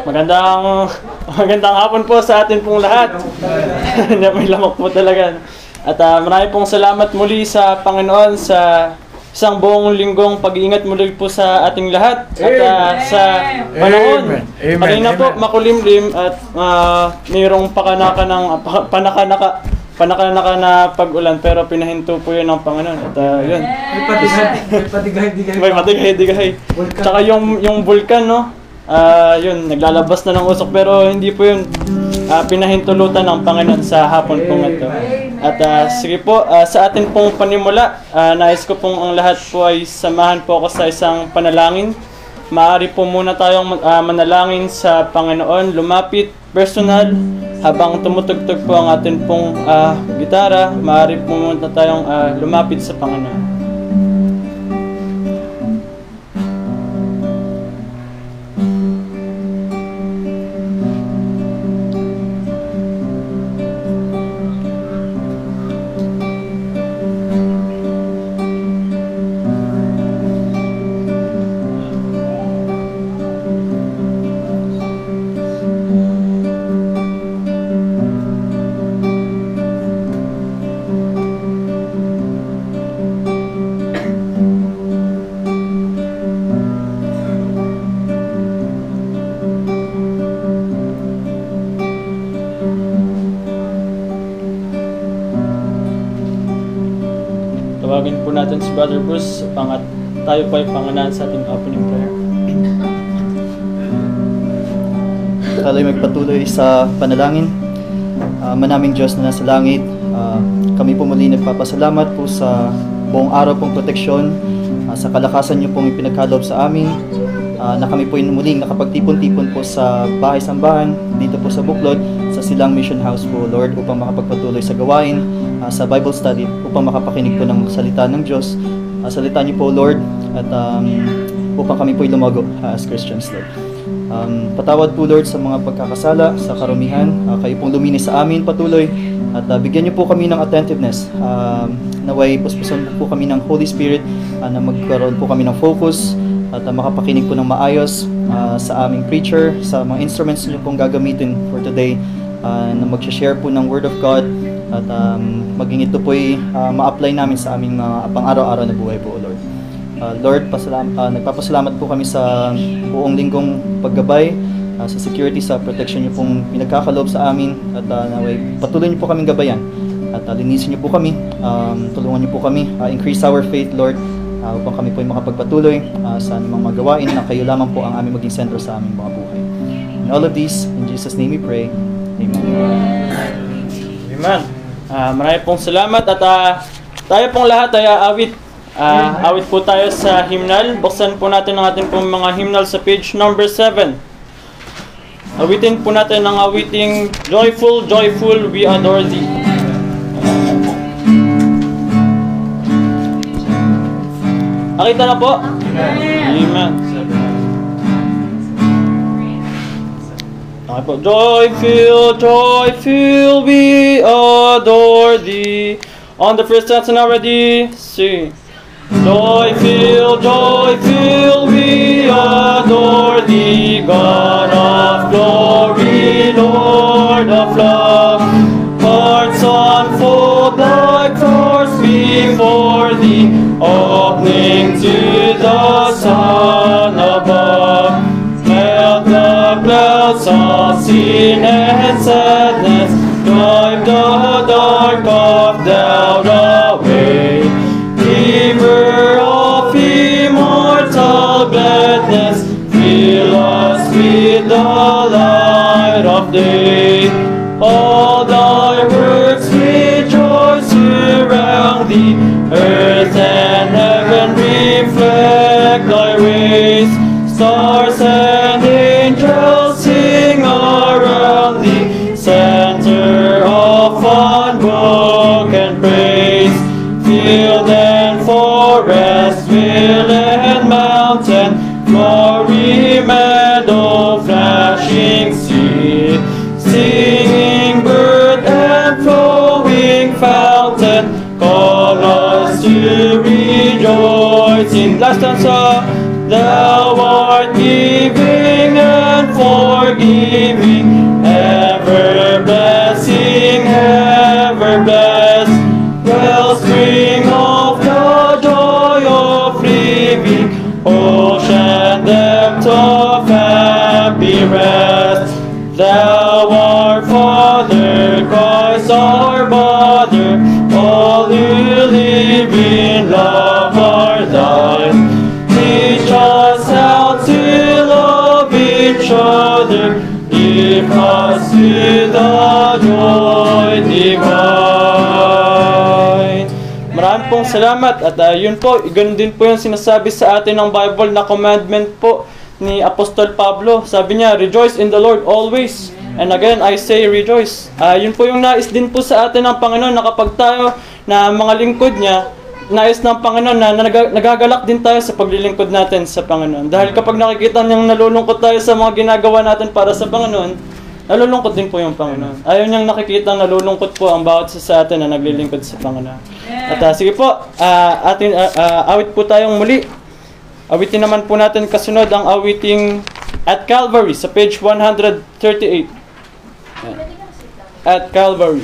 Magandang magandang hapon po sa atin pong lahat. May lamok po talaga. At ah, marami pong salamat muli sa Panginoon sa isang buong linggong pag-iingat muli po sa ating lahat. At ah, sa panahon, kanina po makulimlim at ah, mayroong pakanaka ng pa- panakanaka panakanaka na pag-ulan pero pinahinto po yun ng Panginoon. At ah, yun. May patigay, may patigay-digay. May matigay-digay. Vulkan. Tsaka yung, yung vulkan, no? Ah, yun, naglalabas na ng usok pero hindi po yun ah, pinahintulutan ng Panginoon sa hapon pong ito. At ah, sige po, ah, sa atin pong panimula, ah, nais ko pong ang lahat po ay samahan po ako sa isang panalangin. Maaari po muna tayong ah, manalangin sa Panginoon, lumapit, personal, habang tumutugtog po ang atin pong ah, gitara, maaari po muna tayong ah, lumapit sa Panginoon. Panalangin. Ah, manaming Diyos na nasa langit, ah, kami po muli nagpapasalamat po sa buong araw pong proteksyon, ah, sa kalakasan niyo pong ipinagkaloob sa amin, ah, na kami po muling nakapagtipon-tipon po sa bahay-sambahan, dito po sa Buklod, sa Silang Mission House po, Lord, upang makapagpatuloy sa gawain, ah, sa Bible study, upang makapakinig po ng salita ng Diyos. Ah, salita niyo po, Lord, at um, upang kami po lumago ah, as Christians, Lord. Um, patawad po Lord sa mga pagkakasala, sa karumihan. Uh, kayo pong luminis sa amin patuloy. At uh, bigyan niyo po kami ng attentiveness. Um, naway puspusan po kami ng Holy Spirit uh, na magkaroon po kami ng focus at uh, makapakinig po ng maayos uh, sa aming preacher, sa mga instruments niyo pong gagamitin for today uh, na mag-share po ng Word of God at um, maging ito po ay uh, ma-apply namin sa aming mga pang-araw-araw na buhay po, Lord. Uh, Lord, pasalam, uh, nagpapasalamat po kami sa buong linggong paggabay, uh, sa security, sa protection niyo pong pinagkakaloob sa amin at uh, naway patuloy niyo po kaming gabayan at uh, linisin niyo po kami, um, tulungan niyo po kami, uh, increase our faith, Lord, uh, upang kami po ay makapagpatuloy uh, sa anumang magawain na kayo lamang po ang aming maging sentro sa aming mga buhay. In all of these, in Jesus' name we pray. Amen. Amen. Ah, marami pong salamat at ah, tayo pong lahat ay aawit. Ah, awit po tayo sa hymnal. Buksan po natin ang ating pong mga hymnal sa page number 7. Awitin po natin ang awiting Joyful, Joyful, We Adore Thee. Nakita na po? Amen. Okay po. Joyful, joyful, we adore thee. On the first stanza now ready, sing. Joyful, joyful, we adore thee, God of glory, Lord of love. Hearts unfold like doors before thee, opening to the sun above. Melt the clouds of sin and sadness, drive the day. Thou the joy divine. Maraming pong salamat at ah, yun po, ganun din po yung sinasabi sa atin ng Bible na commandment po ni Apostol Pablo. Sabi niya, rejoice in the Lord always. And again, I say rejoice. Ah, yun po yung nais din po sa atin ng Panginoon na kapag tayo na mga lingkod niya, nais ng Panginoon na, na nag- nagagalak din tayo sa paglilingkod natin sa Panginoon. Dahil kapag nakikita niyang nalulungkot tayo sa mga ginagawa natin para sa Panginoon, nalulungkot din po yung Panginoon. Ayaw niyang nakikita nalulungkot po ang bawat isa sa atin na naglilingkod sa Panginoon. At ah, sige po, ah, atin, ah, ah, awit po tayong muli. Awitin naman po natin kasunod ang awiting at Calvary sa page 138. Ayan. At Calvary.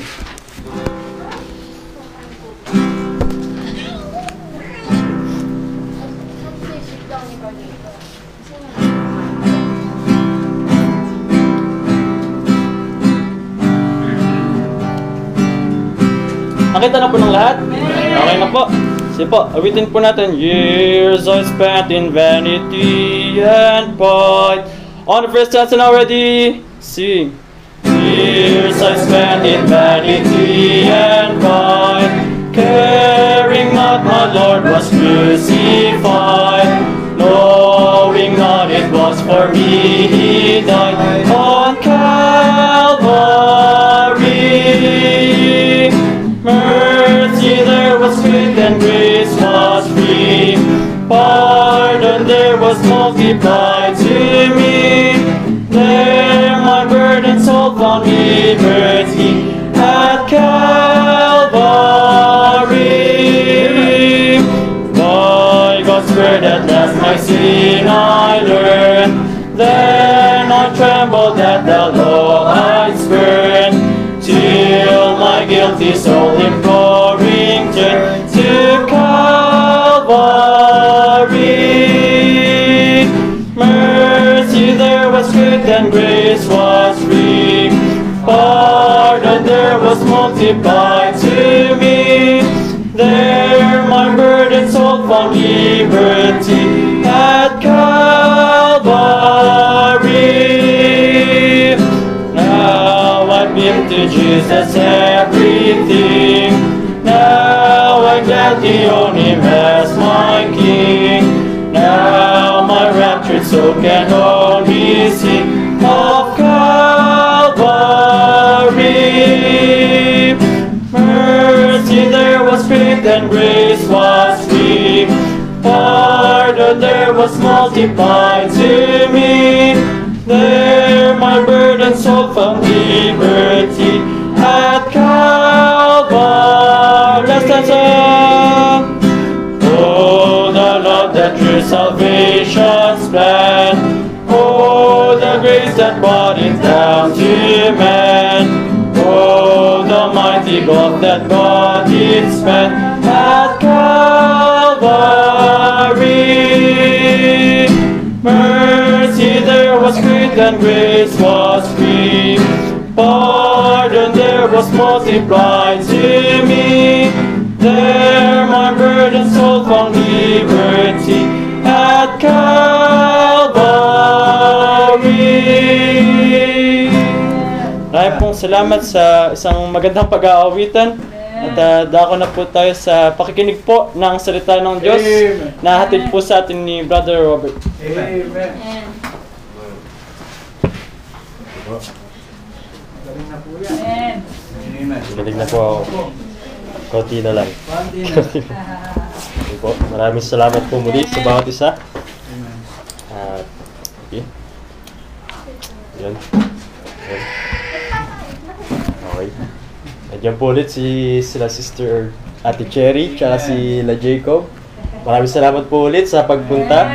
Nakita na po ng lahat? Okay na po. Sige po, awitin po natin. Years I spent in vanity and pride. On the first stanza now ready, sing. Years I spent in vanity and pride, caring not my Lord was crucified, knowing not it was for me He died on and grace was free. Pardon there was multiplied to me. There my burden soul found liberty at Calvary. By God's word at last my sin I learned. Then I trembled at the law I spurned. Till my guilty soul imploring turned great and grace was free. Pardon there was multiplied to me. There my burden soul found liberty at Calvary. Now I've been to Jesus everything. Now I gladly own him as my king. Now my raptured soul can only sing grace was free. Pardon there was multiplied to me. There my burden soul found liberty at Calvary. Let's dance up. Oh, the love that drew salvation's plan. Oh, the grace that brought it down to man. Oh, the mighty God that God did spend and grace was free. Pardon there was multiplied to me. There my burden soul found liberty at Calvary. Maraming pong salamat sa isang magandang pag-aawitan. At uh, dako na po tayo sa pakikinig po ng salita ng Diyos Amen. na hatid po sa atin ni Brother Robert. Amen. Galing na po yan. Amen. Galing na po ako. Konti na lang. Konti na. Po. Maraming salamat po muli sa bawat isa. At, okay. Yan. Yan. Okay. Nandiyan po ulit si sila sister Ate Cherry, tsaka si La Jacob. Maraming salamat po ulit sa pagpunta.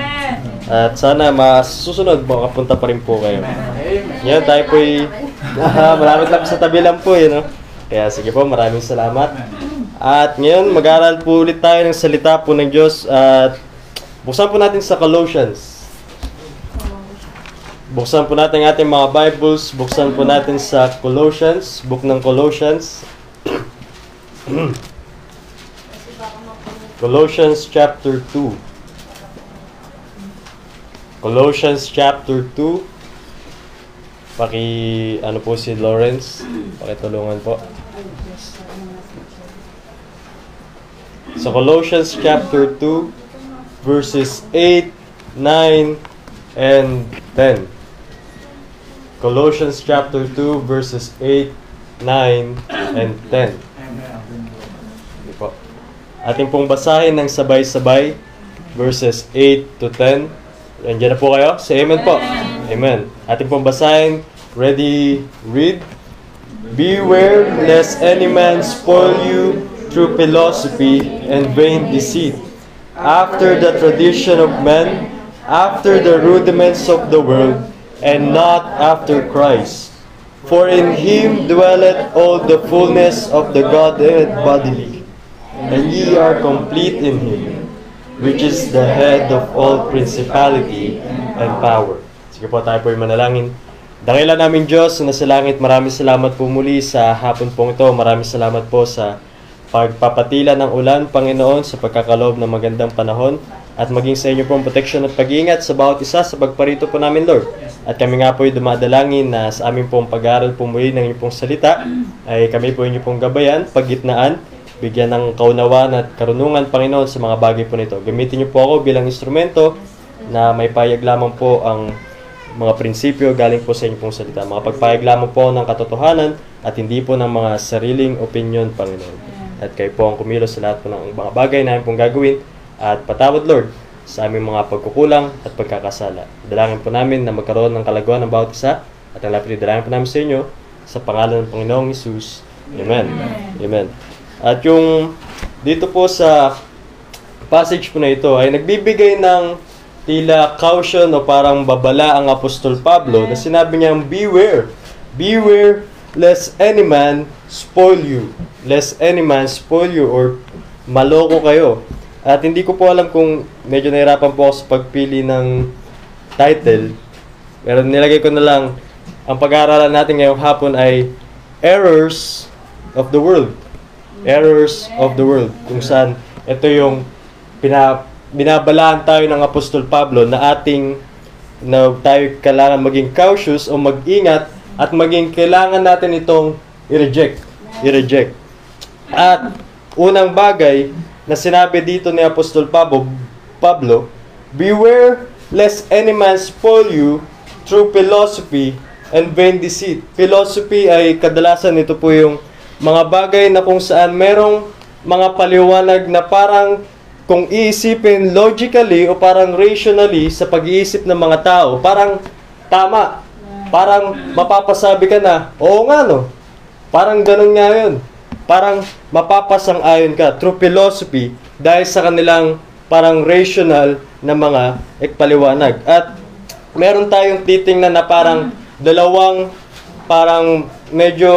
At sana masusunod, makapunta pa rin po kayo. Yan, tayo po ay ah, malapit lang sa tabi lang po, eh, no? Kaya sige po, maraming salamat. At ngayon, mag-aaral po ulit tayo ng salita po ng Diyos. At buksan po natin sa Colossians. Buksan po natin ating mga Bibles. Buksan po natin sa Colossians, book ng Colossians. Colossians chapter 2. Colossians chapter 2. Paki ano po si Lawrence, pakitulungan po. Sa Colossians chapter 2 verses 8, 9 and 10. Colossians chapter 2 verses 8, 9 and 10. Amen. Ating pong basahin ng sabay-sabay verses 8 to 10. Nandiyan na po kayo? Say amen po. Amen. Ating pong basahin. Ready, read. Beware lest any man spoil you through philosophy and vain deceit, after the tradition of men, after the rudiments of the world, and not after Christ. For in him dwelleth all the fullness of the Godhead bodily, and ye are complete in him, which is the head of all principality and power. Sige po, tayo po ay manalangin. Dakilan namin Diyos na sa langit, maraming salamat po muli sa hapon pong ito. Maraming salamat po sa pagpapatila ng ulan, Panginoon, sa pagkakaloob ng magandang panahon at maging sa inyo pong protection at pag-iingat sa bawat isa sa pagparito po namin, Lord. At kami nga po ay dumadalangin na sa aming pong pag-aaral po muli ng inyong pong salita ay kami po inyo pong gabayan, paggitnaan, bigyan ng kaunawaan at karunungan, Panginoon, sa mga bagay po nito. Gamitin niyo po ako bilang instrumento na may payag lamang po ang mga prinsipyo galing po sa inyong pong salita. Mga pagpayag lamang po ng katotohanan at hindi po ng mga sariling opinion, Panginoon. At kayo po ang kumilos sa lahat po ng mga bagay na pong gagawin at patawad, Lord, sa aming mga pagkukulang at pagkakasala. Dalangin po namin na magkaroon ng kalagawan ng bawat isa at ang lapit dalangin po namin sa inyo sa pangalan ng Panginoong Isus. Amen. Amen. At yung dito po sa passage po na ito ay nagbibigay ng tila caution o parang babala ang Apostol Pablo na sinabi niyang beware, beware lest any man spoil you, lest any man spoil you or maloko kayo. At hindi ko po alam kung medyo nahirapan po ako sa pagpili ng title. Pero nilagay ko na lang, ang pag-aaralan natin ngayong hapon ay Errors of the World. Errors of the World. Kung saan ito yung pina, binabalaan tayo ng Apostol Pablo na ating na tayo kailangan maging cautious o mag-ingat at maging kailangan natin itong i-reject. I-reject. At unang bagay na sinabi dito ni Apostol Pablo, Pablo, Beware lest any man spoil you through philosophy and vain deceit. Philosophy ay kadalasan ito po yung mga bagay na kung saan merong mga paliwanag na parang kung iisipin logically o parang rationally sa pag-iisip ng mga tao, parang tama. Parang mapapasabi ka na, oo nga no, parang ganun nga yun. Parang mapapasang-ayon ka through philosophy dahil sa kanilang parang rational na mga ekpaliwanag. At meron tayong titingnan na parang dalawang parang medyo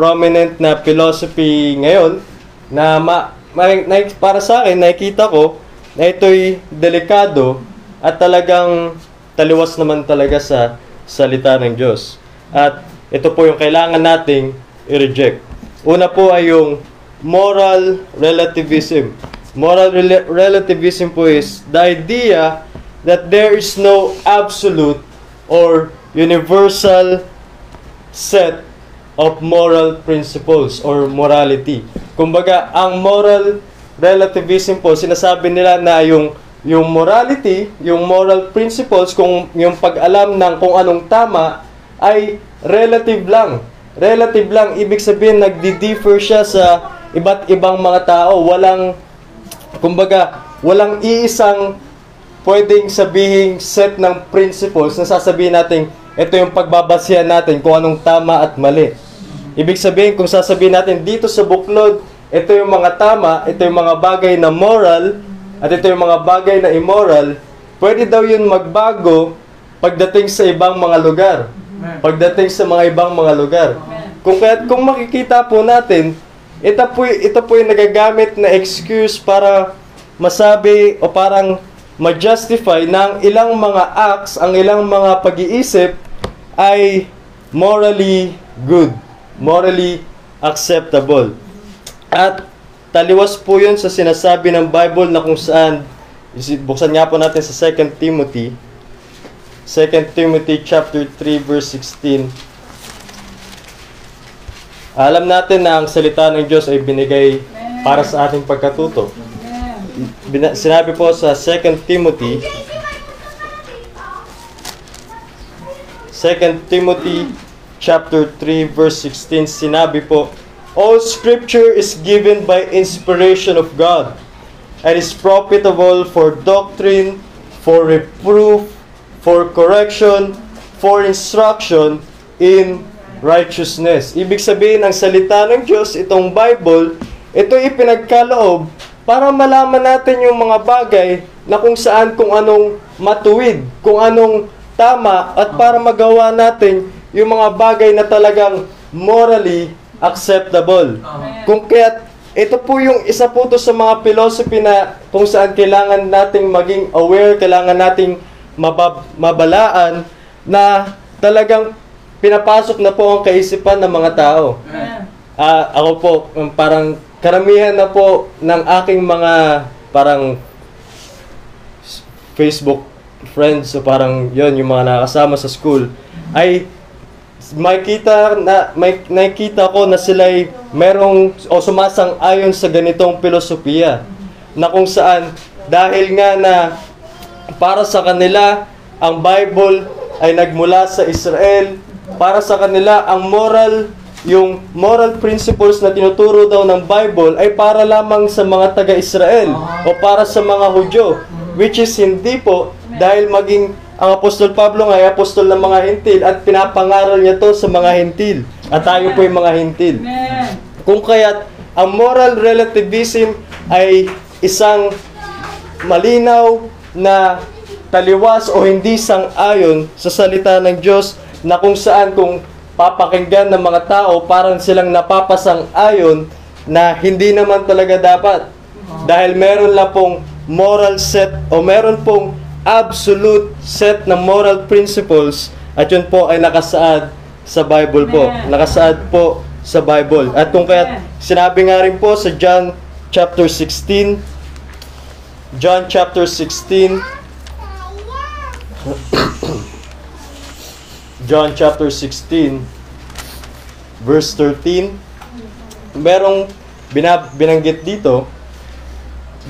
prominent na philosophy ngayon na ma, ma, na, para sa akin nakikita ko na ito'y delikado at talagang taliwas naman talaga sa salita ng Diyos. At ito po yung kailangan nating i-reject. Una po ay yung moral relativism. Moral rela- relativism po is the idea that there is no absolute or universal set of moral principles or morality. Kumbaga, ang moral relativism po, sinasabi nila na yung yung morality, yung moral principles, kung yung pag-alam ng kung anong tama ay relative lang. Relative lang, ibig sabihin nagdi-differ siya sa iba't ibang mga tao. Walang, kumbaga, walang iisang pwedeng sabihin set ng principles na sasabihin natin, ito yung pagbabasihan natin kung anong tama at mali. Ibig sabihin, kung sasabihin natin dito sa buklod, ito yung mga tama, ito yung mga bagay na moral, at ito yung mga bagay na immoral, pwede daw yun magbago pagdating sa ibang mga lugar. Pagdating sa mga ibang mga lugar. Kung kaya kung makikita po natin, ito po ito po yung nagagamit na excuse para masabi o parang ma-justify ng ilang mga acts, ang ilang mga pag-iisip ay morally good, morally acceptable. At taliwas po yun sa sinasabi ng Bible na kung saan, buksan nga po natin sa 2 Timothy, 2 Timothy chapter 3 verse 16. Alam natin na ang salita ng Diyos ay binigay para sa ating pagkatuto. Sinabi po sa 2 Timothy 2 Timothy chapter 3 verse 16 sinabi po All scripture is given by inspiration of God and is profitable for doctrine, for reproof, for correction, for instruction in righteousness. Ibig sabihin, ang salita ng Diyos, itong Bible, ito ipinagkaloob para malaman natin yung mga bagay na kung saan, kung anong matuwid, kung anong tama, at para magawa natin yung mga bagay na talagang morally acceptable. Kung kaya ito po yung isa po to sa mga philosophy na kung saan kailangan nating maging aware, kailangan nating mabab- mabalaan na talagang pinapasok na po ang kaisipan ng mga tao. Ah, ako po, um, parang karamihan na po ng aking mga parang Facebook friends so parang yon yung mga nakasama sa school ay makita na may nakita ko na sila ay merong o sumasang-ayon sa ganitong filosofiya na kung saan dahil nga na para sa kanila ang Bible ay nagmula sa Israel para sa kanila ang moral yung moral principles na tinuturo daw ng Bible ay para lamang sa mga taga-Israel o para sa mga Hudyo which is hindi po dahil maging ang Apostol Pablo nga ay apostol ng mga hentil at pinapangaral niya to sa mga hentil at tayo po yung mga hentil kung kaya't ang moral relativism ay isang malinaw na taliwas o hindi sang-ayon sa salita ng Diyos na kung saan kung papakinggan ng mga tao parang silang napapasang-ayon na hindi naman talaga dapat. Dahil meron lang pong moral set o meron pong absolute set ng moral principles at yun po ay nakasaad sa Bible po. Nakasaad po sa Bible. At kung kaya sinabi nga rin po sa John chapter 16 John chapter 16 John chapter 16 verse 13 merong binab- binanggit dito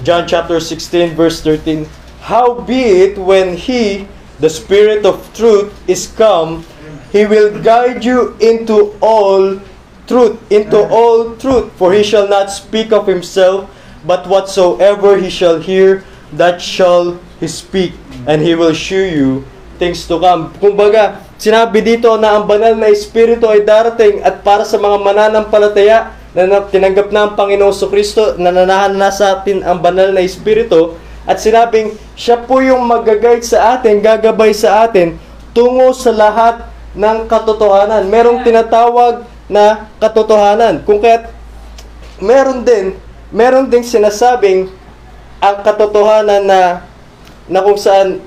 John chapter 16 verse 13 Howbeit when he the spirit of truth is come he will guide you into all truth into all truth. For he shall not speak of himself but whatsoever he shall hear that shall he speak and he will shew you things to come. Kumbaga sinabi dito na ang banal na espiritu ay darating at para sa mga mananampalataya na na- tinanggap na ang Panginoong Kristo na nanahan na sa atin ang banal na espiritu at sinabing siya po yung mag-guide sa atin, gagabay sa atin tungo sa lahat ng katotohanan. Merong tinatawag na katotohanan. Kung kaya meron din, meron ding sinasabing ang katotohanan na na kung saan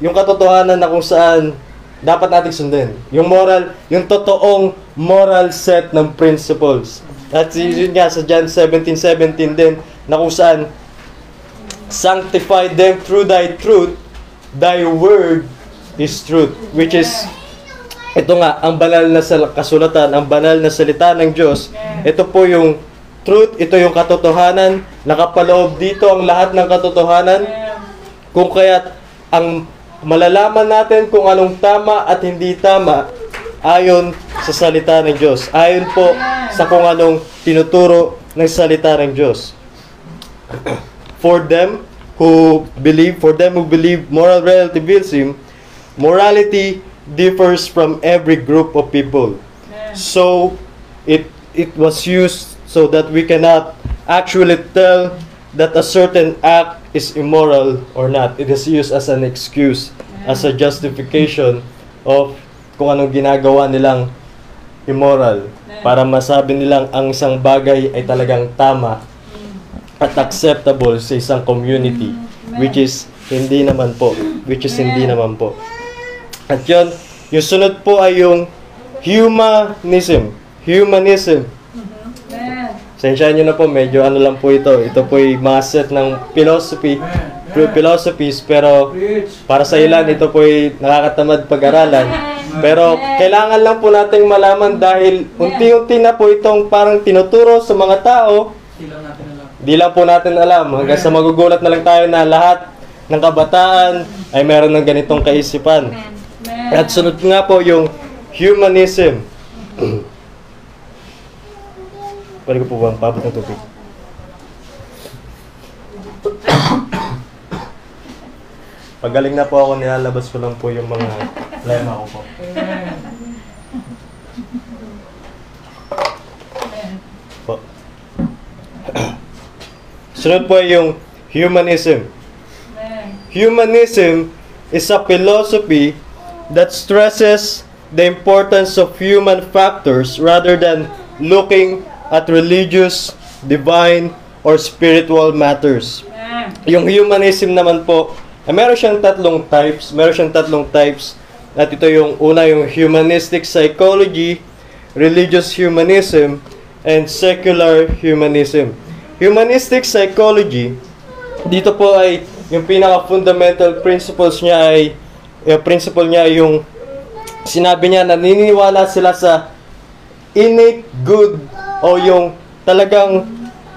yung katotohanan na kung saan dapat nating sundin. Yung moral, yung totoong moral set ng principles. At yun nga sa John 17:17 din na kung saan sanctify them through thy truth, thy word is truth, which is ito nga, ang banal na kasulatan, ang banal na salita ng Diyos, ito po yung truth, ito yung katotohanan, nakapaloob dito ang lahat ng katotohanan, kung kaya't ang malalaman natin kung anong tama at hindi tama ayon sa salita ng Diyos. Ayon po sa kung anong tinuturo ng salita ng Diyos. For them who believe, for them who believe moral relativism, morality differs from every group of people. So it it was used so that we cannot actually tell that a certain act is immoral or not. It is used as an excuse, as a justification of kung anong ginagawa nilang immoral. Para masabi nilang ang isang bagay ay talagang tama at acceptable sa isang community which is hindi naman po which is hindi naman po. At yun yung sunod po ay yung humanism. Humanism. Sensyahan nyo na po, medyo ano lang po ito. Ito po ay mga set ng philosophy, philosophies, pero para sa ilan, ito po ay nakakatamad pag-aralan. Pero kailangan lang po nating malaman dahil unti-unti na po itong parang tinuturo sa mga tao. Di lang po natin alam. Hanggang sa magugulat na lang tayo na lahat ng kabataan ay meron ng ganitong kaisipan. At sunod nga po yung humanism. Pwede ko po ba pabot ng tubig? Pagaling na po ako, nilalabas ko lang po yung mga lema ko po. po. Sunod po yung humanism. Humanism is a philosophy that stresses the importance of human factors rather than looking at religious, divine, or spiritual matters. Yung humanism naman po, eh, meron siyang tatlong types. Meron siyang tatlong types. At ito yung una, yung humanistic psychology, religious humanism, and secular humanism. Humanistic psychology, dito po ay yung pinaka-fundamental principles niya ay yung principle niya ay yung sinabi niya naniniwala sila sa innate good o yung talagang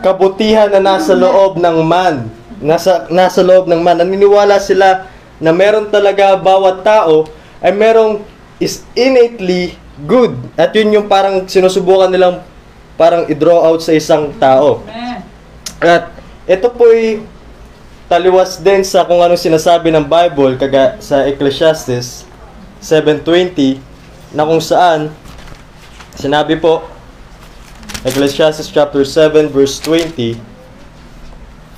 kabutihan na nasa loob ng man. Nasa, nasa loob ng man. Naniniwala sila na meron talaga bawat tao ay merong is innately good. At yun yung parang sinusubukan nilang parang i-draw out sa isang tao. At ito po'y taliwas din sa kung anong sinasabi ng Bible kaga sa Ecclesiastes 7.20 na kung saan sinabi po Ecclesiastes chapter 7 verse 20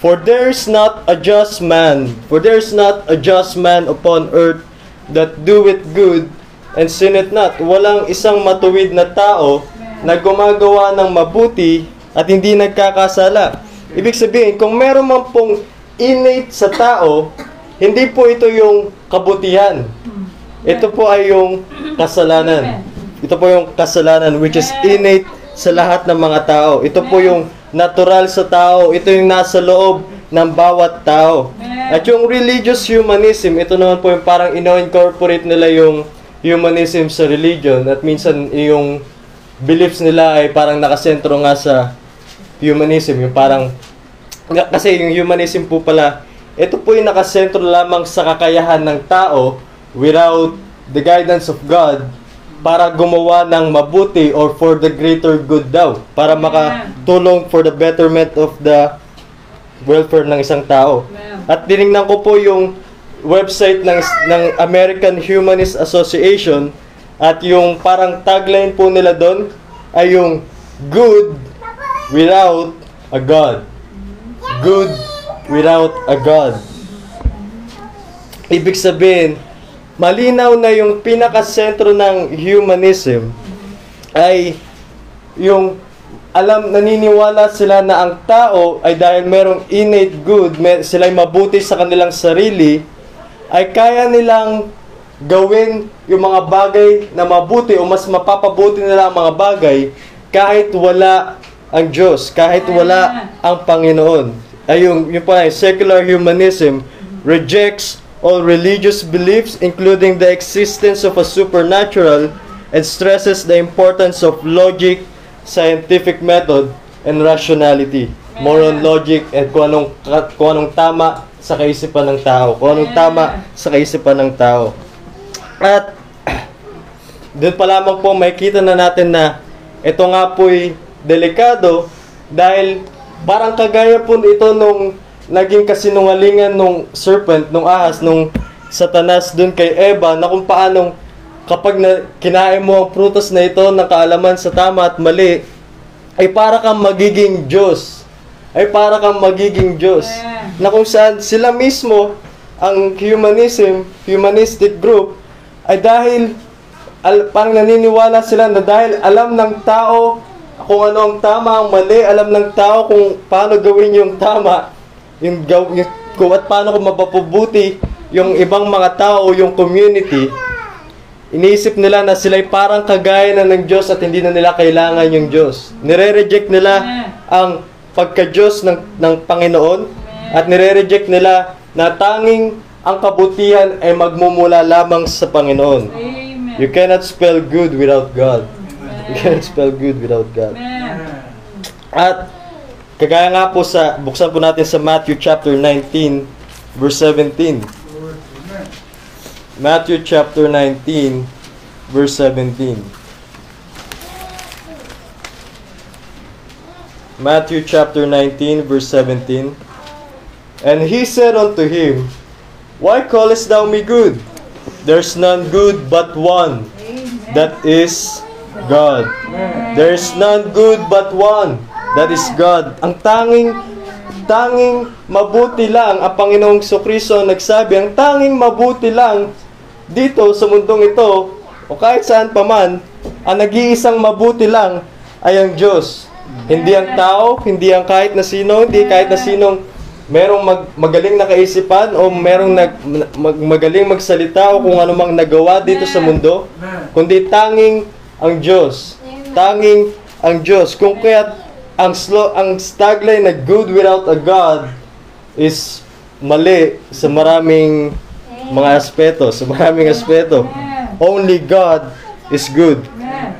For there is not a just man, for there is not a just man upon earth that doeth good and sinneth not. Walang isang matuwid na tao na gumagawa ng mabuti at hindi nagkakasala. Ibig sabihin, kung meron man pong innate sa tao, hindi po ito yung kabutihan. Ito po ay yung kasalanan. Ito po yung kasalanan which is innate sa lahat ng mga tao. Ito po yung natural sa tao. Ito yung nasa loob ng bawat tao. At yung religious humanism, ito naman po yung parang ino-incorporate nila yung humanism sa religion. At minsan yung beliefs nila ay parang nakasentro nga sa humanism. Yung parang, kasi yung humanism po pala, ito po yung nakasentro lamang sa kakayahan ng tao without the guidance of God para gumawa ng mabuti or for the greater good daw. Para makatulong for the betterment of the welfare ng isang tao. At tinignan ko po yung website ng, ng American Humanist Association at yung parang tagline po nila doon ay yung good without a God. Good without a God. Ibig sabihin, malinaw na yung pinakasentro ng humanism ay yung alam, naniniwala sila na ang tao ay dahil merong innate good, may, sila mabuti sa kanilang sarili, ay kaya nilang gawin yung mga bagay na mabuti o mas mapapabuti nila ang mga bagay kahit wala ang Diyos, kahit wala ang Panginoon. Ay yung, yung pa, secular humanism rejects all religious beliefs including the existence of a supernatural and stresses the importance of logic, scientific method, and rationality. More on logic and kung anong, kung anong tama sa kaisipan ng tao. Kung anong tama sa kaisipan ng tao. At doon pa lamang po makikita na natin na ito nga po'y delikado dahil parang kagaya po ito nung naging kasinungalingan nung serpent, nung ahas, nung satanas dun kay Eva na kung paanong kapag na, kinain mo ang prutas na ito ng kaalaman sa tama at mali, ay para kang magiging Diyos. ay para kang magiging Diyos. Na kung saan sila mismo, ang humanism, humanistic group, ay dahil al, parang naniniwala sila na dahil alam ng tao kung ano ang tama, ang mali, alam ng tao kung paano gawin yung tama, yung, gaw, yung kung at paano kung mapapabuti yung ibang mga tao, yung community, iniisip nila na sila'y parang kagaya na ng Diyos at hindi na nila kailangan yung Diyos. Nire-reject nila ang pagka-Diyos ng, ng Panginoon at nire-reject nila na tanging ang kabutihan ay magmumula lamang sa Panginoon. Amen. You cannot spell good without God. You cannot spell good without God. Amen. At kagaya nga po sa buksan po natin sa Matthew chapter 19 verse 17. Matthew chapter 19 verse 17. Matthew chapter 19 verse 17. And he said unto him, Why callest thou me good? There's none good but one, that is God. There is none good but one, that is God. Ang tanging tanging mabuti lang ang Panginoong Kristo nagsabi, ang tanging mabuti lang dito sa mundong ito o kahit saan pa man, ang nag-iisang mabuti lang ay ang Diyos. Hindi ang tao, hindi ang kahit na sino, hindi kahit na sinong merong mag, magaling na kaisipan o merong nag, mag, magaling magsalita o kung ano mang nagawa dito sa mundo, kundi tanging ang Diyos. Tanging ang Diyos. Kung kaya ang slow, ang tagline na good without a God is mali sa maraming mga aspeto, sa maraming aspeto. Only God is good.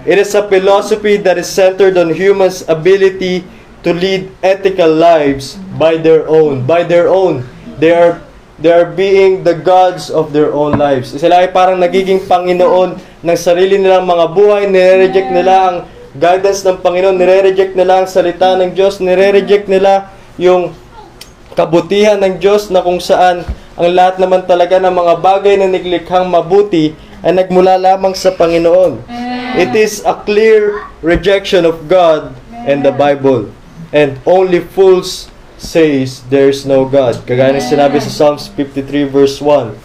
It is a philosophy that is centered on humans' ability to lead ethical lives by their own. By their own. They are they are being the gods of their own lives. Sila ay parang nagiging Panginoon ng sarili nilang mga buhay. Nire-reject nila ang guidance ng Panginoon. Nire-reject nila ang salita ng Diyos. Nire-reject nila yung kabutihan ng Diyos na kung saan ang lahat naman talaga ng mga bagay na niglikhang mabuti ay nagmula lamang sa Panginoon. It is a clear rejection of God and the Bible. And only fools says there's no God. Kagaya ng sinabi sa Psalms 53 verse 1.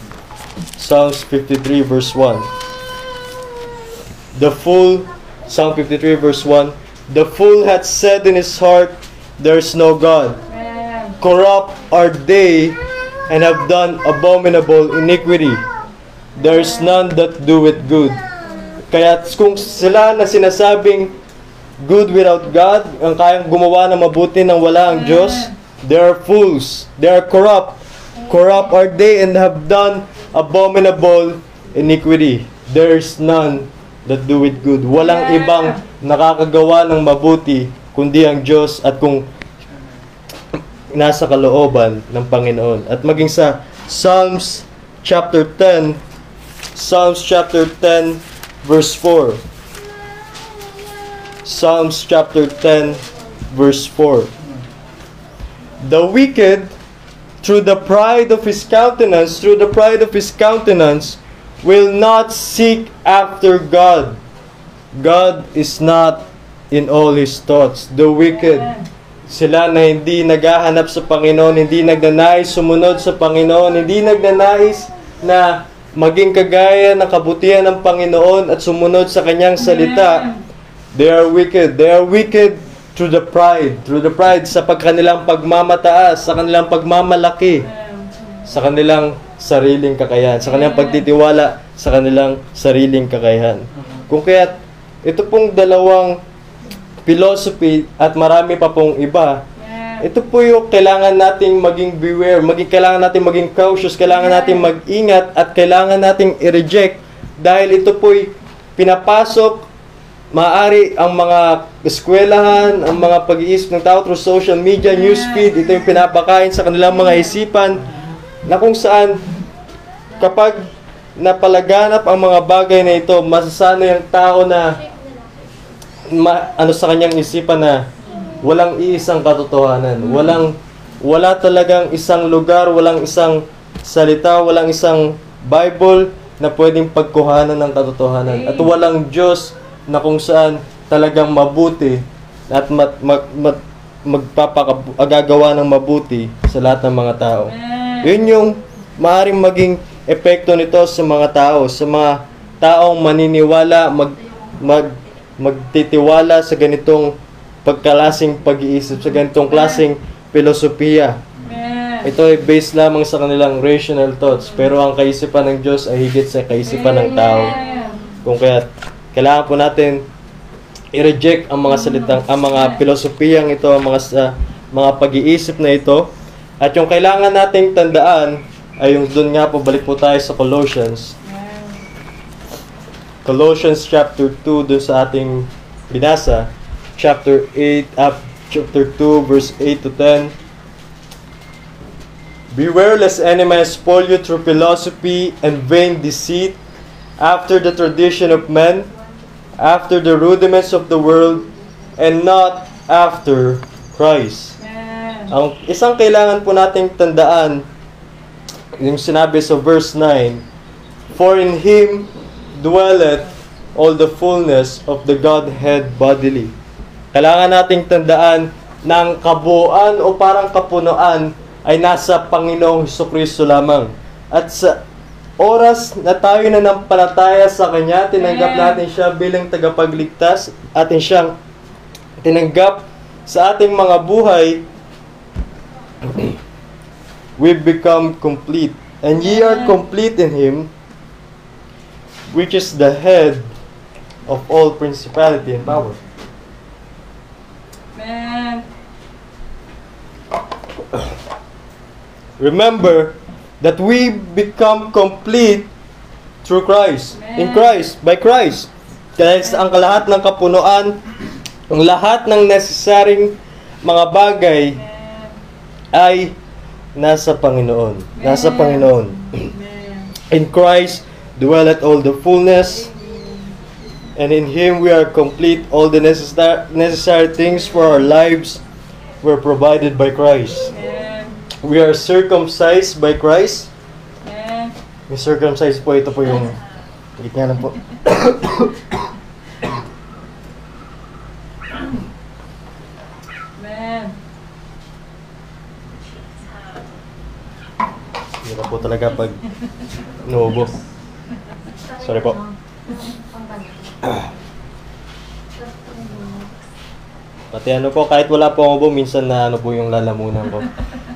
Psalms 53 verse 1. The fool, Psalm 53 verse 1. The fool hath said in his heart, There's no God. Corrupt are they and have done abominable iniquity. There's none that do it good. Kaya kung sila na sinasabing good without God, ang kayang gumawa ng mabuti nang wala ang Diyos, they are fools. They are corrupt. Corrupt are they and have done abominable iniquity. There's none that do it good. Walang ibang nakakagawa ng mabuti kundi ang Diyos at kung nasa kalooban ng Panginoon. At maging sa Psalms chapter 10, Psalms chapter 10 verse 4. Psalms chapter 10 verse 4. The wicked through the pride of his countenance, through the pride of his countenance, will not seek after God. God is not in all his thoughts. The wicked, sila na hindi naghahanap sa Panginoon, hindi nagnanais sumunod sa Panginoon, hindi nagnanais na maging kagaya ng kabutihan ng Panginoon at sumunod sa kanyang salita. They are wicked. They are wicked through the pride. Through the pride sa pagkanilang pagmamataas, sa kanilang pagmamalaki, sa kanilang sariling kakayahan, sa kanilang pagtitiwala sa kanilang sariling kakayahan. Kung kaya ito pong dalawang philosophy at marami pa pong iba, ito po yung kailangan nating maging beware, maging, kailangan nating maging cautious, kailangan nating mag-ingat at kailangan nating i-reject dahil ito po'y pinapasok Maari ang mga eskwelahan, ang mga pag-iisip ng tao through social media, newsfeed, ito yung pinapakain sa kanilang mga isipan na kung saan kapag napalaganap ang mga bagay na ito, masasanay ang tao na ma, ano sa kanyang isipan na walang iisang katotohanan. Walang wala talagang isang lugar, walang isang salita, walang isang Bible na pwedeng pagkuhanan ng katotohanan. At walang Diyos na kung saan talagang mabuti at mat, mat, mat, magpapagagawa ng mabuti sa lahat ng mga tao. Yun yung maaring maging epekto nito sa mga tao, sa mga taong maniniwala, mag, mag, magtitiwala sa ganitong pagkalasing pag-iisip, sa ganitong klaseng filosofiya. Ito ay based lamang sa kanilang rational thoughts, pero ang kaisipan ng Diyos ay higit sa kaisipan ng tao. Kung kaya kailangan po natin i-reject ang mga salitang ang mga filosofiyang ito, ang mga sa mga pag-iisip na ito. At yung kailangan nating tandaan ay yung doon nga po balik po tayo sa Colossians. Colossians chapter 2 doon sa ating binasa, chapter 8 up chapter 2 verse 8 to 10. Beware lest any man spoil you through philosophy and vain deceit, after the tradition of men, after the rudiments of the world, and not after Christ. Ang isang kailangan po nating tandaan, yung sinabi sa verse 9, For in Him dwelleth all the fullness of the Godhead bodily. Kailangan nating tandaan na ang kabuuan o parang kapunuan ay nasa Panginoong Kristo lamang. At sa oras na tayo na nampalataya sa Kanya, tinanggap natin siya bilang tagapagligtas, atin siyang tinanggap sa ating mga buhay, we become complete. And ye are complete in Him, which is the head of all principality and power. Man. Remember that we become complete through Christ. In Christ, by Christ. Kaya ang lahat ng kapunuan, ang lahat ng necessarying mga bagay ay nasa Panginoon. Nasa Panginoon. In Christ dwelleth all the fullness, and in Him we are complete. All the necessary, necessary things for our lives were provided by Christ. Man. We are circumcised by Christ. Man. Yung circumcised po, ito po yung gitna lang po. Man. Hirap po talaga pag nuubo. Sorry po. Pati ano po, kahit wala po ako po, minsan na ano po yung lalamunan ko.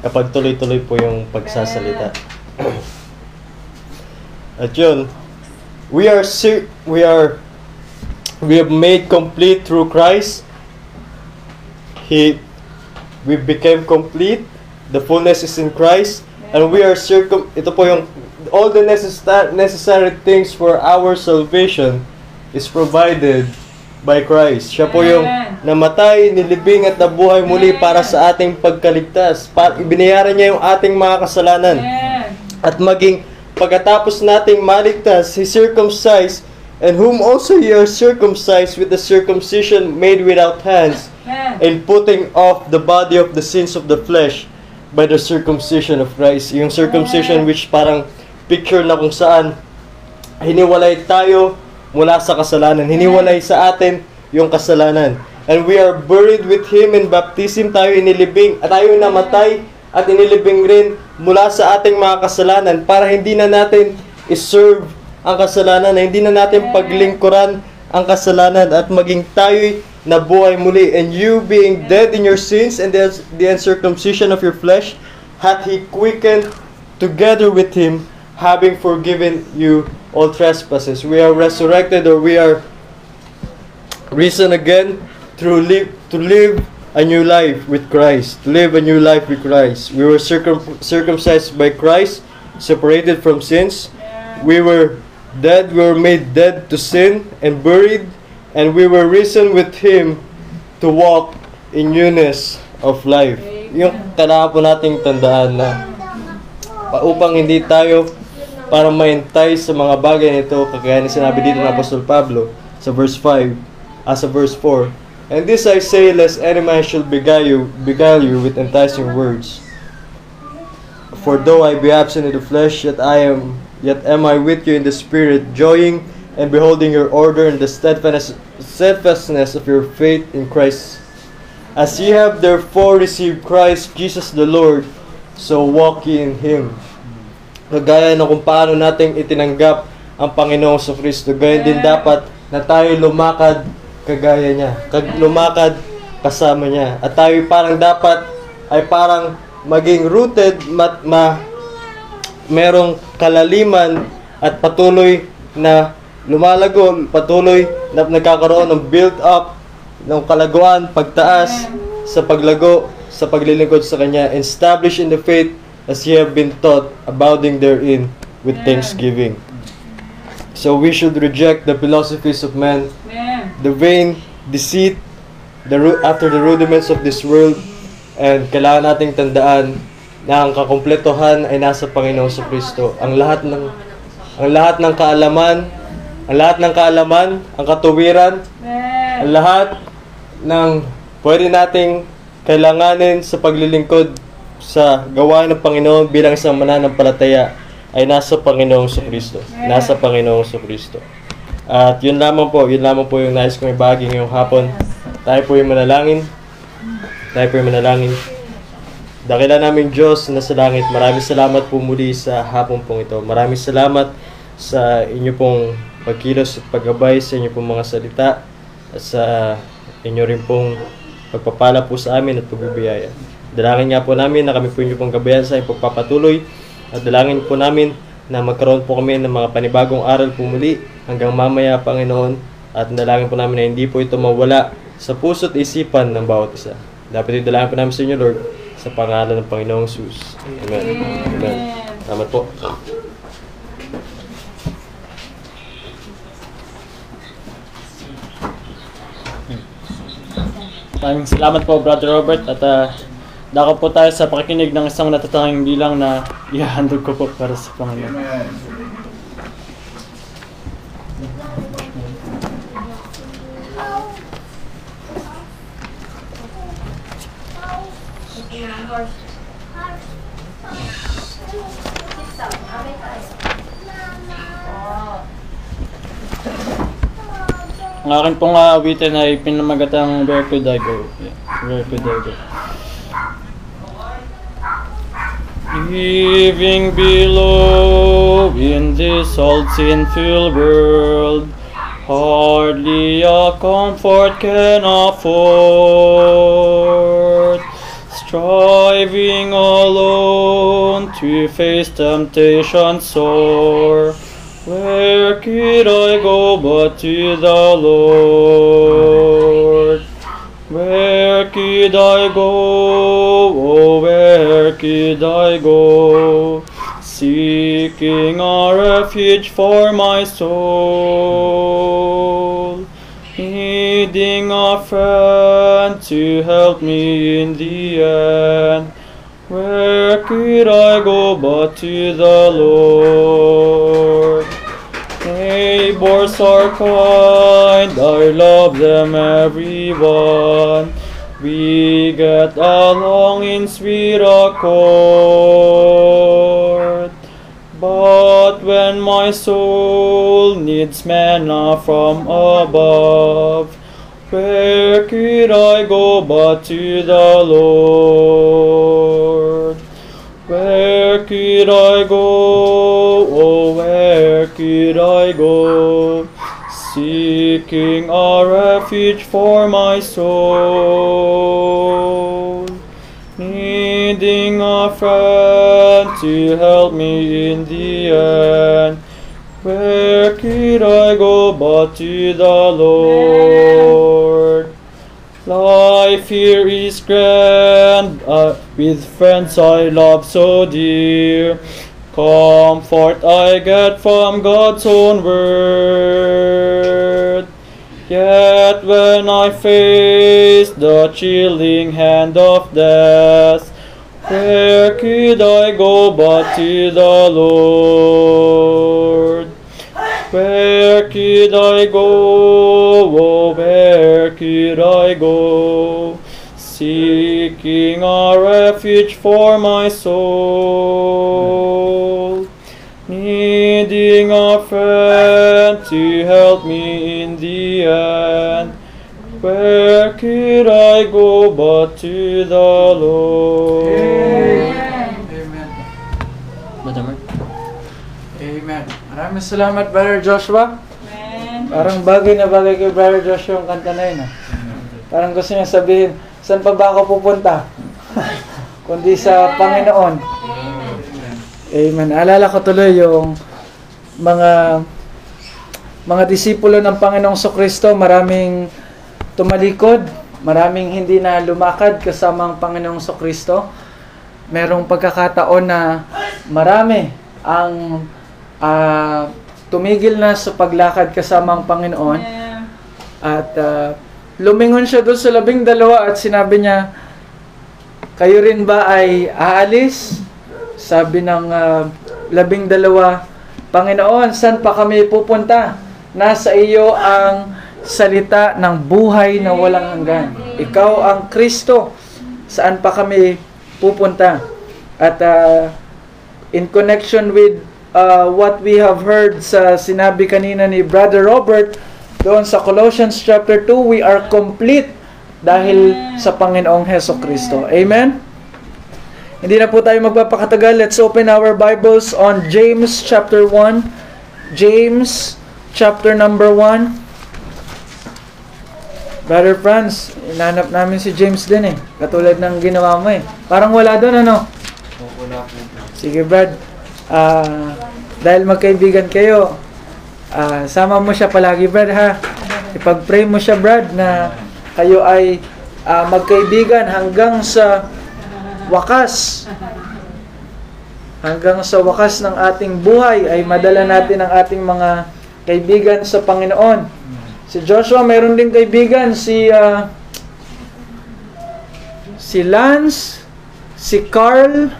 Kapag tuloy-tuloy po yung pagsasalita. At yun, we are we are we have made complete through Christ. He we became complete. The fullness is in Christ and we are circum ito po yung all the necessary necessary things for our salvation is provided by Christ. Siya po yung namatay, nilibing at nabuhay muli para sa ating pagkaligtas. Pa, binayaran niya yung ating mga kasalanan. At maging pagkatapos nating maligtas, He circumcised, and whom also ye are circumcised with the circumcision made without hands, and putting off the body of the sins of the flesh by the circumcision of Christ. Yung circumcision which parang picture na kung saan hiniwalay tayo mula sa kasalanan. Hiniwalay sa atin yung kasalanan. And we are buried with Him in baptism. Tayo inilibing. At tayo namatay at inilibing rin mula sa ating mga kasalanan para hindi na natin iserve ang kasalanan, na hindi na natin paglingkuran ang kasalanan at maging tayo'y nabuhay muli. And you being dead in your sins and the, the uncircumcision of your flesh, hath He quickened together with Him, having forgiven you all trespasses. We are resurrected or we are risen again through live, to live a new life with Christ. Live a new life with Christ. We were circum, circumcised by Christ, separated from sins. We were dead, we were made dead to sin and buried, and we were risen with Him to walk in newness of life. Yung kailangan po nating tandaan na pa- upang hindi tayo para maintay sa mga bagay nito, kagaya ni sinabi dito ng Apostol Pablo sa verse 5, as sa verse 4. And this I say, lest any man should beguile you, beguile you with enticing words. For though I be absent in the flesh, yet I am, yet am I with you in the spirit, joying and beholding your order and the steadfastness, steadfastness of your faith in Christ. As ye have therefore received Christ Jesus the Lord, so walk ye in Him. Kagaya ng kung paano nating itinanggap ang Panginoong sa Kristo, gayon din dapat na tayo lumakad kagaya niya. Kag lumakad kasama niya. At tayo parang dapat ay parang maging rooted, mat, ma, merong kalaliman at patuloy na lumalago, patuloy na nagkakaroon ng build up ng kalaguan, pagtaas sa paglago, sa paglilingkod sa Kanya, established in the faith as ye have been taught, abounding therein with thanksgiving. So we should reject the philosophies of men, the vain deceit, the after the rudiments of this world, and kailangan nating tandaan na ang kakompletohan ay nasa Panginoon sa Kristo. Ang lahat ng ang lahat ng kaalaman, ang lahat ng kaalaman, ang katuwiran, ang lahat ng pwede nating kailanganin sa paglilingkod sa gawain ng Panginoon bilang isang mananampalataya ay nasa Panginoong sa Kristo. Nasa Panginoong sa Kristo. At yun lamang po, yun lamang po yung nais kong ibahagi ngayong hapon. Tayo po yung manalangin. Tayo po yung manalangin. Dakila namin Diyos na sa langit, maraming salamat po muli sa hapon pong ito. Maraming salamat sa inyo pong pagkilos at paggabay sa inyo pong mga salita at sa inyo rin pong pagpapala po sa amin at pagbibiyaya. Dalangin nga po namin na kami po inyo pong gabayan sa pagpapatuloy at dalangin po namin na magkaroon po kami ng mga panibagong aral po muli hanggang mamaya Panginoon at dalangin po namin na hindi po ito mawala sa puso't isipan ng bawat isa. Dapat idalangin po namin sa inyo Lord sa pangalan ng Panginoong Jesus. Amen. Amen. Salamat po. Maraming salamat po, Brother Robert. At uh, dako po tayo sa pakikinig ng isang natatanging bilang na ihahandog ko po para sa Panginoon. Ang akin pong aawitin ay pinamagatang Where Could I Go? Yeah, Where Could I Go? Living below in this old sinful world, hardly a comfort can afford. Striving alone to face temptation sore. Where could I go but to the Lord? Where could I go? Oh, could I go? Seeking a refuge for my soul. Needing a friend to help me in the end. Where could I go but to the Lord? Neighbors are kind, I love them everyone. We get along in sweet accord. But when my soul needs manna from above, where could I go but to the Lord? Where could I go? Oh, where could I go? Seeking a refuge for my soul. Needing a friend to help me in the end. Where could I go but to the Lord? Life here is grand, uh, with friends I love so dear. Comfort I get from God's own word. Yet when I face the chilling hand of death, where could I go but to the Lord? Where could I go? Oh, where could I go? Seeking a refuge for my soul. Needing a friend to help me in the end. Where could I go but to the Lord? Amen. Mark? Amen. Maraming salamat, Brother Joshua. Parang bagay na bagay kay Brother Joshua yung kanta na yun. ah. Parang gusto niya sabihin, saan pa ba ako pupunta? Kundi sa Panginoon. Amen. Alala ko tuloy yung mga mga disipulo ng Panginoong Kristo, maraming tumalikod, maraming hindi na lumakad kasama ang Panginoong Kristo. Merong pagkakataon na marami ang ah, tumigil na sa paglakad kasama ang Panginoon at ah, lumingon siya doon sa labing dalawa at sinabi niya, kayo rin ba ay aalis? Sabi ng ah, labing dalawa, Panginoon, saan pa kami pupunta? Nasa iyo ang salita ng buhay na walang hanggan. Ikaw ang Kristo. Saan pa kami pupunta? At ah, in connection with uh, what we have heard sa sinabi kanina ni Brother Robert, doon sa Colossians chapter 2, we are complete dahil sa Panginoong Heso Kristo. Amen? Hindi na po tayo magpapakatagal. Let's open our Bibles on James chapter 1. James chapter number 1. Brother Franz, inanap namin si James din eh. Katulad ng ginawa mo eh. Parang wala doon ano? Sige Brad. Ah, dahil magkaibigan kayo, ah, sama mo siya palagi Brad ha. Ipag-pray mo siya Brad na kayo ay ah, magkaibigan hanggang sa wakas. Hanggang sa wakas ng ating buhay ay madala natin ang ating mga kaibigan sa Panginoon. Si Joshua, mayroon din kaibigan si ah, si Lance, si Carl,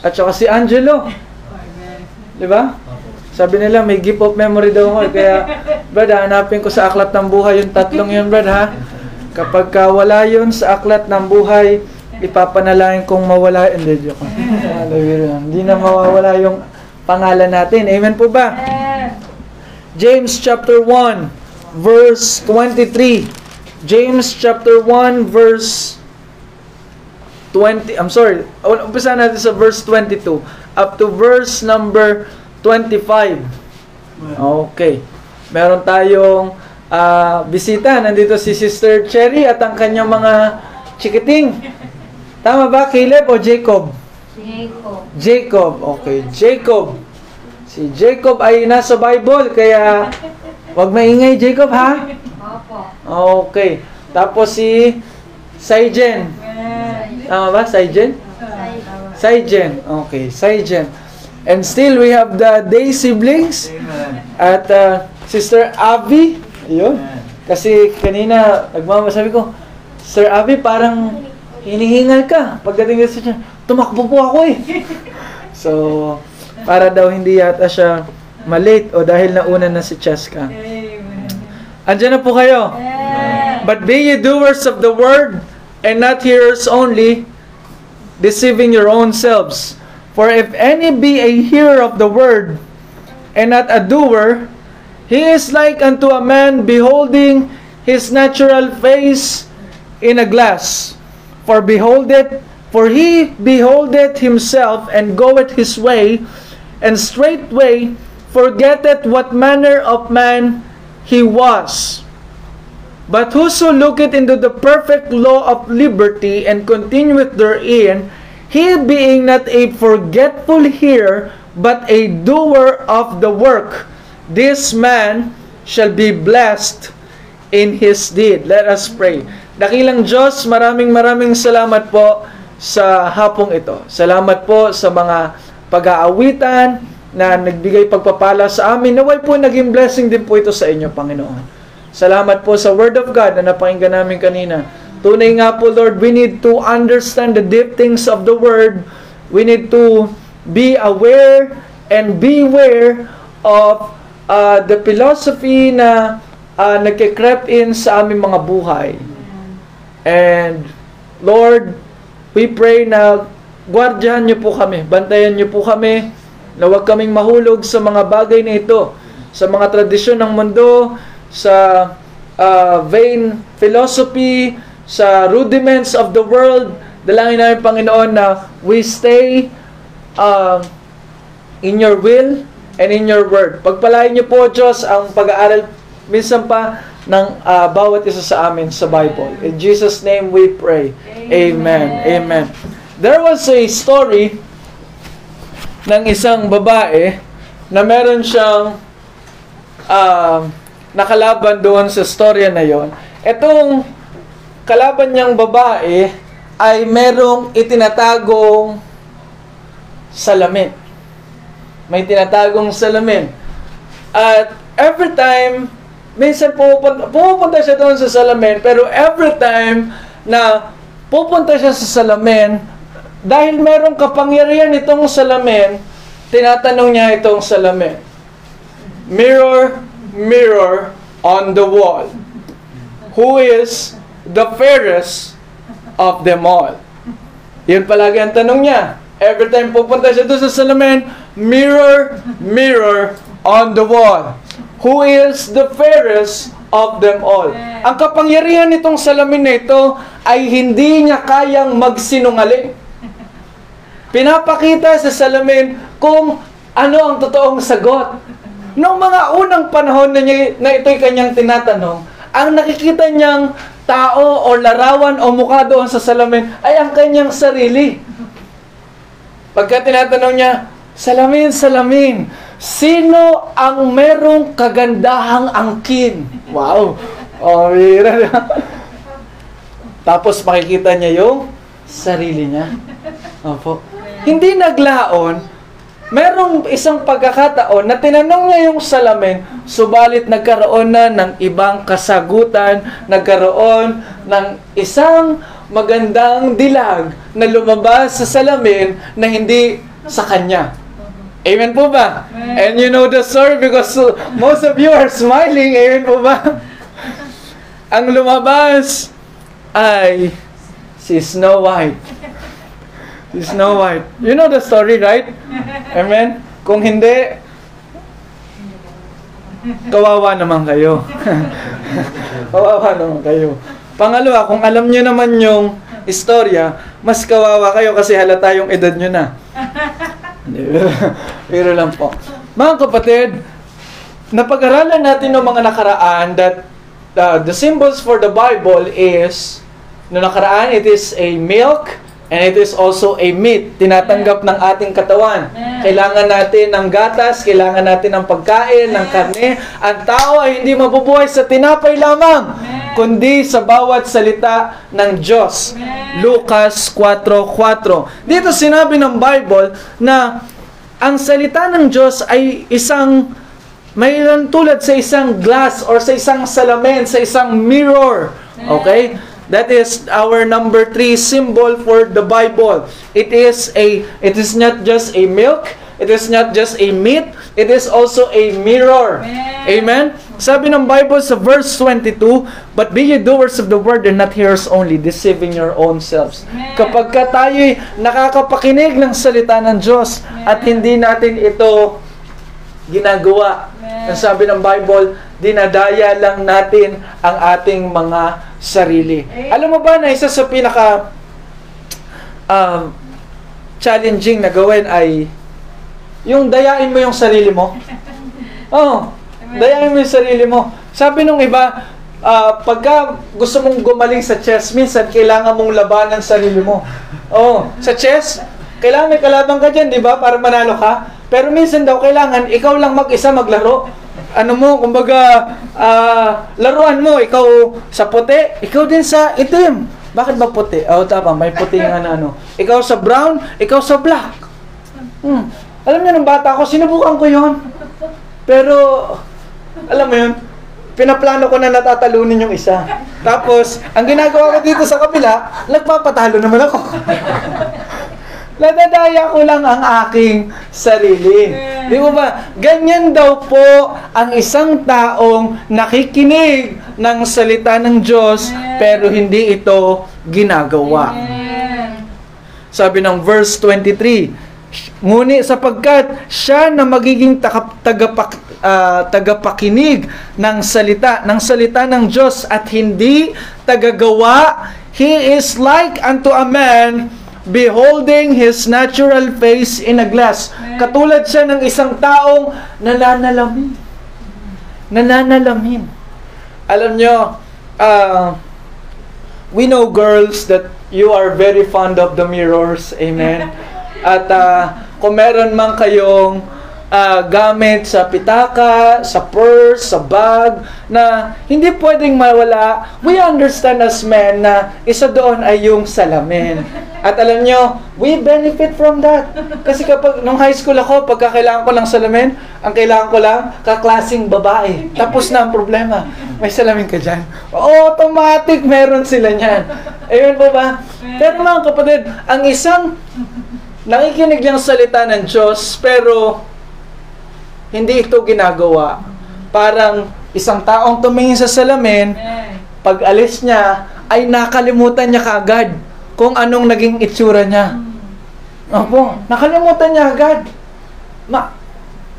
at saka si Angelo. Di ba? Sabi nila may gift of memory daw ako. eh. Kaya, Brad, hanapin ko sa aklat ng buhay yung tatlong yun, Brad, ha? Kapag ka wala yun sa aklat ng buhay, ipapanalangin kong mawala. Hindi, joke. Hindi na mawawala yung pangalan natin. Amen po ba? James chapter 1, verse 23. James chapter 1, verse 20, I'm sorry, umpisa natin sa verse 22 up to verse number 25. Okay. Meron tayong ah, bisita. Nandito si Sister Cherry at ang kanyang mga chikiting. Tama ba, Caleb o Jacob? Jacob. Jacob. Okay, Jacob. Si Jacob ay nasa Bible, kaya wag maingay, Jacob, ha? Opo. Okay. Tapos si Saijen. Tama ba? Saijen? Saijen. Okay, Saijen. And still, we have the Day siblings. At uh, Sister Abby. Ayun. Kasi kanina, nagmamasabi ko, Sir Abby, parang hinihingal ka. Pagdating sa siya, tumakbo po ako eh. so, para daw hindi yata siya malate o dahil nauna na si Cheska. Andiyan na po kayo. But be ye doers of the word, and not hearers only, deceiving your own selves. For if any be a hearer of the word, and not a doer, he is like unto a man beholding his natural face in a glass. For behold it, for he beholdeth himself, and goeth his way, and straightway forgetteth what manner of man he was. But whoso looketh into the perfect law of liberty and continueth therein, he being not a forgetful hearer, but a doer of the work, this man shall be blessed in his deed. Let us pray. Dakilang Diyos, maraming maraming salamat po sa hapong ito. Salamat po sa mga pag-aawitan na nagbigay pagpapala sa amin. Naway po naging blessing din po ito sa inyo, Panginoon. Salamat po sa Word of God na napakinggan namin kanina. Tunay nga po, Lord, we need to understand the deep things of the Word. We need to be aware and beware of uh, the philosophy na uh, nagkikrep in sa aming mga buhay. And, Lord, we pray na gwardyahan niyo po kami, bantayan niyo po kami, na huwag kaming mahulog sa mga bagay na ito, sa mga tradisyon ng mundo, sa uh, vain philosophy, sa rudiments of the world. Dalangin namin, Panginoon, na we stay um, in your will and in your word. Pagpalain niyo po, Diyos, ang pag-aaral minsan pa ng ah, bawat isa sa amin sa Bible. In Jesus' name we pray. Amen. Amen. There was a story ng isang babae na meron siyang um, nakalaban doon sa storya na yon. Itong kalaban niyang babae ay merong itinatagong salamin. May tinatagong salamin. At every time, minsan pumupunta, pumupunta siya doon sa salamin, pero every time na pupunta siya sa salamin, dahil merong kapangyarihan itong salamin, tinatanong niya itong salamin. Mirror, mirror on the wall. Who is the fairest of them all? Yun palagi ang tanong niya. Every time pupunta siya doon sa salamin, mirror, mirror on the wall. Who is the fairest of them all? Ang kapangyarihan nitong salamin na ito ay hindi niya kayang magsinungaling. Pinapakita sa salamin kung ano ang totoong sagot. Noong mga unang panahon na, niya, na ito'y kanyang tinatanong, ang nakikita niyang tao o larawan o mukha doon sa salamin ay ang kanyang sarili. Pagka tinatanong niya, salamin, salamin, sino ang merong kagandahang angkin? Wow! Oh, mira Tapos makikita niya yung sarili niya. Opo. Hindi naglaon, merong isang pagkakataon na tinanong niya yung salamin, subalit nagkaroon na ng ibang kasagutan, nagkaroon ng isang magandang dilag na lumabas sa salamin na hindi sa kanya. Amen po ba? And you know the story because most of you are smiling. Amen po ba? Ang lumabas ay si Snow White. Si Snow White. You know the story, right? Amen? Kung hindi, kawawa naman kayo. kawawa naman kayo. Pangalawa, kung alam nyo naman yung istorya, mas kawawa kayo kasi halata yung edad nyo na. Pero lang po. Mga kapatid, napag-aralan natin ng mga nakaraan that uh, the symbols for the Bible is, no nakaraan, it is a milk, And it is also a meat, tinatanggap ng ating katawan. Kailangan natin ng gatas, kailangan natin ng pagkain, ng karne. Ang tao ay hindi mabubuhay sa tinapay lamang, kundi sa bawat salita ng Diyos. Lucas 4.4 Dito sinabi ng Bible na ang salita ng Diyos ay isang mayroon tulad sa isang glass or sa isang salamin, sa isang mirror. Okay? That is our number three symbol for the Bible. It is a it is not just a milk, it is not just a meat, it is also a mirror. Amen. Sabi ng Bible sa verse 22, But be ye doers of the word and not hearers only, deceiving your own selves. Kapag ka tayo'y nakakapakinig ng salita ng Diyos at hindi natin ito ginagawa. Ang sabi ng Bible, dinadaya lang natin ang ating mga sarili. Alam mo ba na isa sa pinaka um, challenging na gawin ay yung dayain mo yung sarili mo. Oh, dayain mo yung sarili mo. Sabi nung iba, uh, pagka gusto mong gumaling sa chess, minsan kailangan mong labanan sarili mo. Oh, sa chess, kailangan may kalaban ka dyan, di ba? Para manalo ka. Pero minsan daw, kailangan ikaw lang mag-isa maglaro ano mo, kumbaga, uh, laruan mo, ikaw sa puti, ikaw din sa itim. Bakit ba puti? Oh, tama, may puti nga na ano. Ikaw sa brown, ikaw sa black. Hmm. Alam niyo, nung bata ako, sinubukan ko yon Pero, alam mo yun, pinaplano ko na natatalunin yung isa. Tapos, ang ginagawa ko dito sa kabila, nagpapatalo naman ako. Nadadaya ko lang ang aking sarili. Di ba ba? Ganyan daw po ang isang taong nakikinig ng salita ng Diyos pero hindi ito ginagawa. Sabi ng verse 23, Ngunit sapagkat siya na magiging tagapak, ah, tagapakinig ng salita, ng salita ng Diyos at hindi tagagawa, he is like unto a man beholding his natural face in a glass. Katulad siya ng isang taong nananalamin. Nananalamin. Alam nyo, ah, we know girls that you are very fond of the mirrors. Amen. At ah, kung meron man kayong ah, gamit sa pitaka, sa purse, sa bag, na hindi pwedeng mawala, we understand as men na isa doon ay yung salamin. At alam nyo, we benefit from that. Kasi kapag, nung high school ako, pagka kailangan ko ng salamin, ang kailangan ko lang, kaklasing babae. Tapos na ang problema. May salamin ka dyan. Automatic meron sila niyan. Ayun po ba? Pero mga kapatid, ang isang nakikinig lang salita ng Diyos, pero hindi ito ginagawa. Parang isang taong tumingin sa salamin, pag alis niya, ay nakalimutan niya kaagad kung anong naging itsura niya. Opo, nakalimutan niya agad. Ma,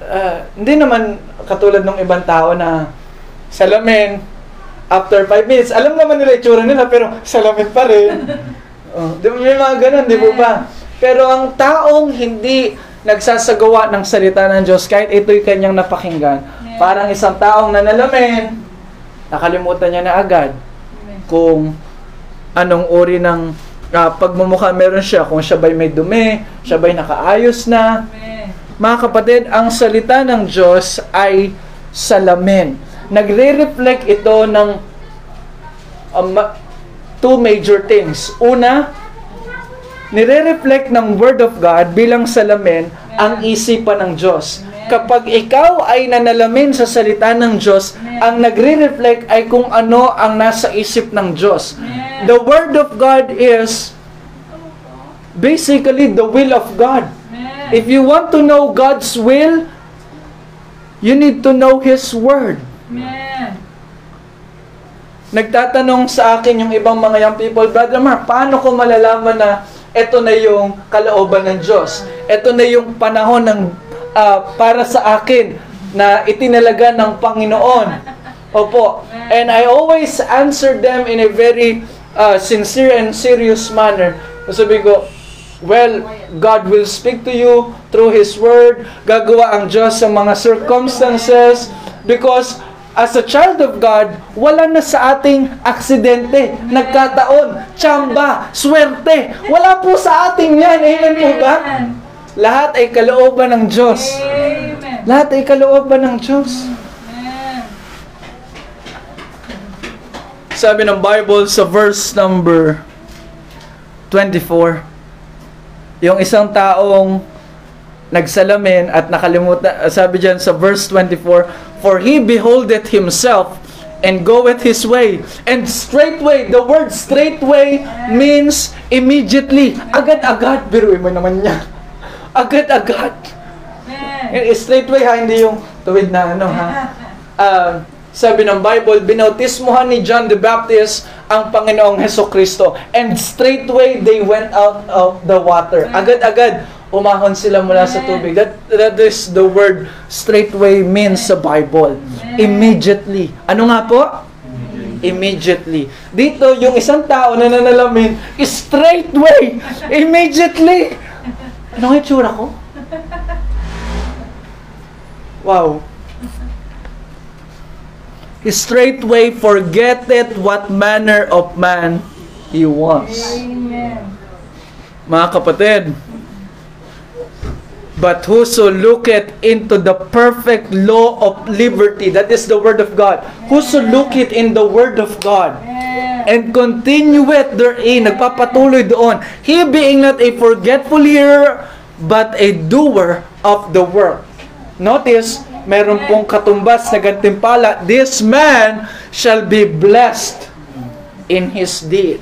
ah, hindi naman katulad ng ibang tao na salamin, after 5 minutes, alam naman nila itsura nila, pero salamin pa rin. oh, di ba may mga ganun, di ba ba? Pero ang taong hindi nagsasagawa ng salita ng Diyos, kahit ito'y kanyang napakinggan, parang isang taong nanalamin, nakalimutan niya na agad kung anong uri ng ah, pagmumukha meron siya, kung siya ba'y may dumi, siya ba'y nakaayos na. Mga kapatid, ang salita ng Diyos ay salamin. Nagre-reflect ito ng um, two major things. Una, nire-reflect ng Word of God bilang salamin ang isipan ng Diyos. Kapag ikaw ay nanalamin sa salita ng Diyos, ang nagre-reflect ay kung ano ang nasa isip ng Diyos. The Word of God is basically the will of God. If you want to know God's will, you need to know His Word. Nagtatanong sa akin yung ibang mga young people, Brother Mark, paano ko malalaman na ito na yung kalooban ng Diyos? Ito na yung panahon ng ah, para sa akin na itinalaga ng Panginoon. Opo. And I always answer them in a very ah, sincere and serious manner. Sabi ko, well, God will speak to you through His Word. Gagawa ang Diyos sa mga circumstances because as a child of God, wala na sa ating aksidente, nagkataon, tsamba, swerte. Wala po sa ating yan. Amen po ba? Lahat ay kalooban ng Diyos. Lahat ay kalooban ng Diyos. Sabi ng Bible sa verse number 24, yung isang taong nagsalamin at nakalimutan, sabi diyan sa verse 24, For he beholdeth himself and goeth his way. And straightway, the word straightway means immediately. Agad-agad. Biruin mo naman niya. Agad-agad. Straightway ha, hindi yung tuwid na ano ha. Ah, sabi ng Bible, binautismohan ni John the Baptist ang Panginoong Heso Kristo. And straightway they went out of the water. Agad-agad, umahon sila mula sa tubig. That, that is the word straightway means sa Bible. Immediately. Ano nga po? Immediately. Dito, yung isang tao na nanalamin, straightway, immediately. Ano nga itsura ko? Wow. Straightway forgetteth what manner of man he was. Mga kapatid, But whoso looketh into the perfect law of liberty, that is the word of God. Whoso looketh in the word of God and continueth therein, nagpapatuloy doon, he being not a forgetful hearer, but a doer of the work. Notice, meron pong katumbas na gantimpala, this man shall be blessed in his deed.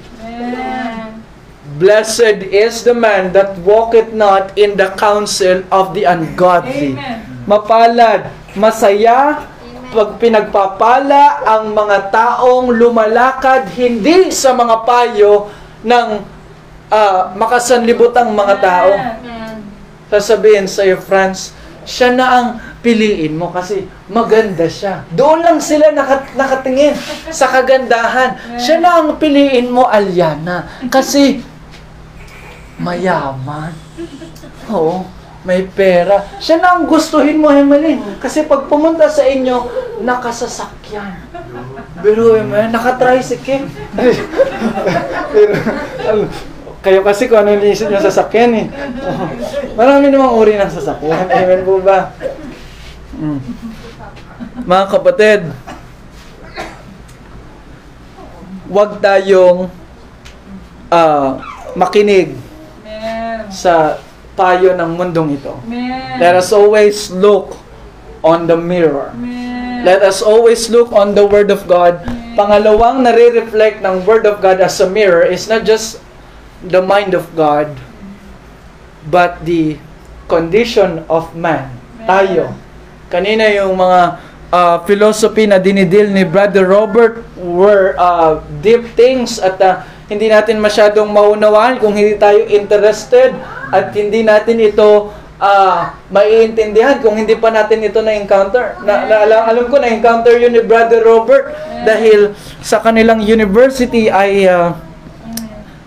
Blessed is the man that walketh not in the counsel of the ungodly. Mapalad, masaya, pag pinagpapala ang mga taong lumalakad hindi sa mga payo ng ah, makasanlibutang mga tao. Sasabihin sa iyo, Franz, siya na ang piliin mo kasi maganda siya. Doon lang sila nakat nakatingin sa kagandahan. Siya na ang piliin mo, Alyana. Kasi mayaman. Oo, may pera. Siya na ang gustuhin mo, Emeline. Kasi pag pumunta sa inyo, nakasasakyan. Pero, Emeline, nakatricycle. Kayo kasi kung ano iniisip sa sasakyan eh. Marami namang uri ng sasakyan. Amen po ba? Mm. Mga kapatid, huwag tayong ah, makinig sa payo ng mundong ito. Let us always look on the mirror. Let us always look on the Word of God. Pangalawang nare-reflect ng Word of God as a mirror is not just the mind of God, but the condition of man. Tayo. Kanina yung mga uh, philosophy na dinidil ni Brother Robert were uh, deep things at uh, hindi natin masyadong maunawaan kung hindi tayo interested at hindi natin ito uh, maiintindihan kung hindi pa natin ito na-encounter. Na, na, alam, alam ko na-encounter yun ni Brother Robert dahil sa kanilang university ay uh,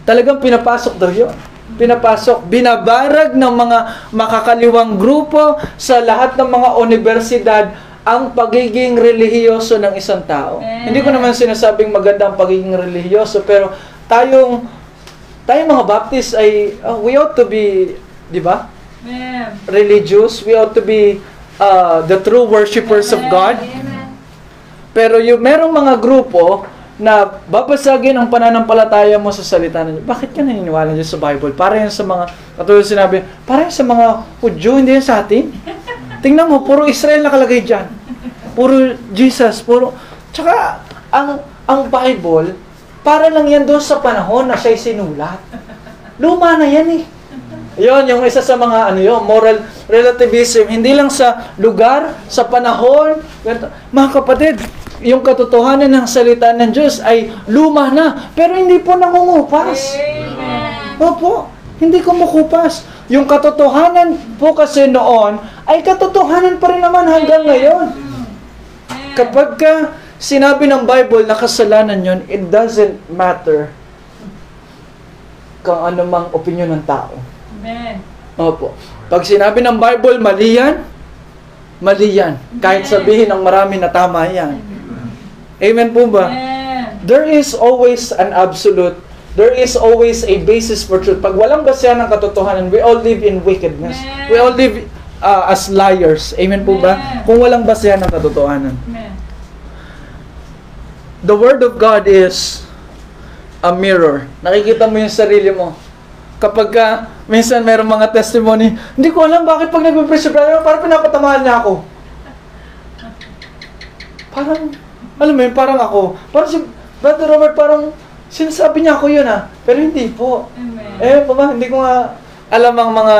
talagang pinapasok daw yun. Pinapasok, binabarag ng mga makakaliwang grupo sa lahat ng mga universidad ang pagiging relihiyoso ng isang tao. Hindi ko naman sinasabing maganda ang pagiging relihiyoso, pero tayong tayong mga Baptist ay uh, we ought to be, di ba? Religious, we ought to be uh, the true worshipers of God. Pero yung merong mga grupo na babasagin ang pananampalataya mo sa salita ng Diyos. Bakit ka naniniwala dyan sa Bible? Para yan sa mga, katulad sinabi, para yan sa mga Hudyo, hindi yan sa atin. Tingnan mo, puro Israel nakalagay dyan. Puro Jesus, puro... Tsaka, ang, ang Bible, para lang yan doon sa panahon na siya'y sinulat. Luma na yan eh. Yun, yung isa sa mga ano yun, moral relativism, hindi lang sa lugar, sa panahon. Mga kapatid, yung katotohanan ng salita ng Diyos ay luma na, pero hindi po nangungupas. Opo, hindi kumukupas. Yung katotohanan po kasi noon, ay katotohanan pa rin naman hanggang ngayon. Kapag ka sinabi ng Bible na kasalanan yon, it doesn't matter kung ano mang opinion ng tao. Opo. Pag sinabi ng Bible, mali yan, mali yan. Kahit sabihin ng marami na tama yan. Amen po ba? There is always an absolute, there is always a basis for truth. Pag walang basehan ng katotohanan, we all live in wickedness. We all live uh, as liars. Amen po ba? Kung walang basehan ng katotohanan. The Word of God is a mirror. Nakikita mo yung sarili mo. Kapag ka, minsan mayroong mga testimony, hindi ko alam bakit pag nag-preach si brother, parang pinapatamaan niya ako. Parang, alam mo yun, parang ako. Parang si Brother Robert, parang sinasabi niya ako yun ah. Pero hindi po. Eh, pa hindi ko nga alam ang mga,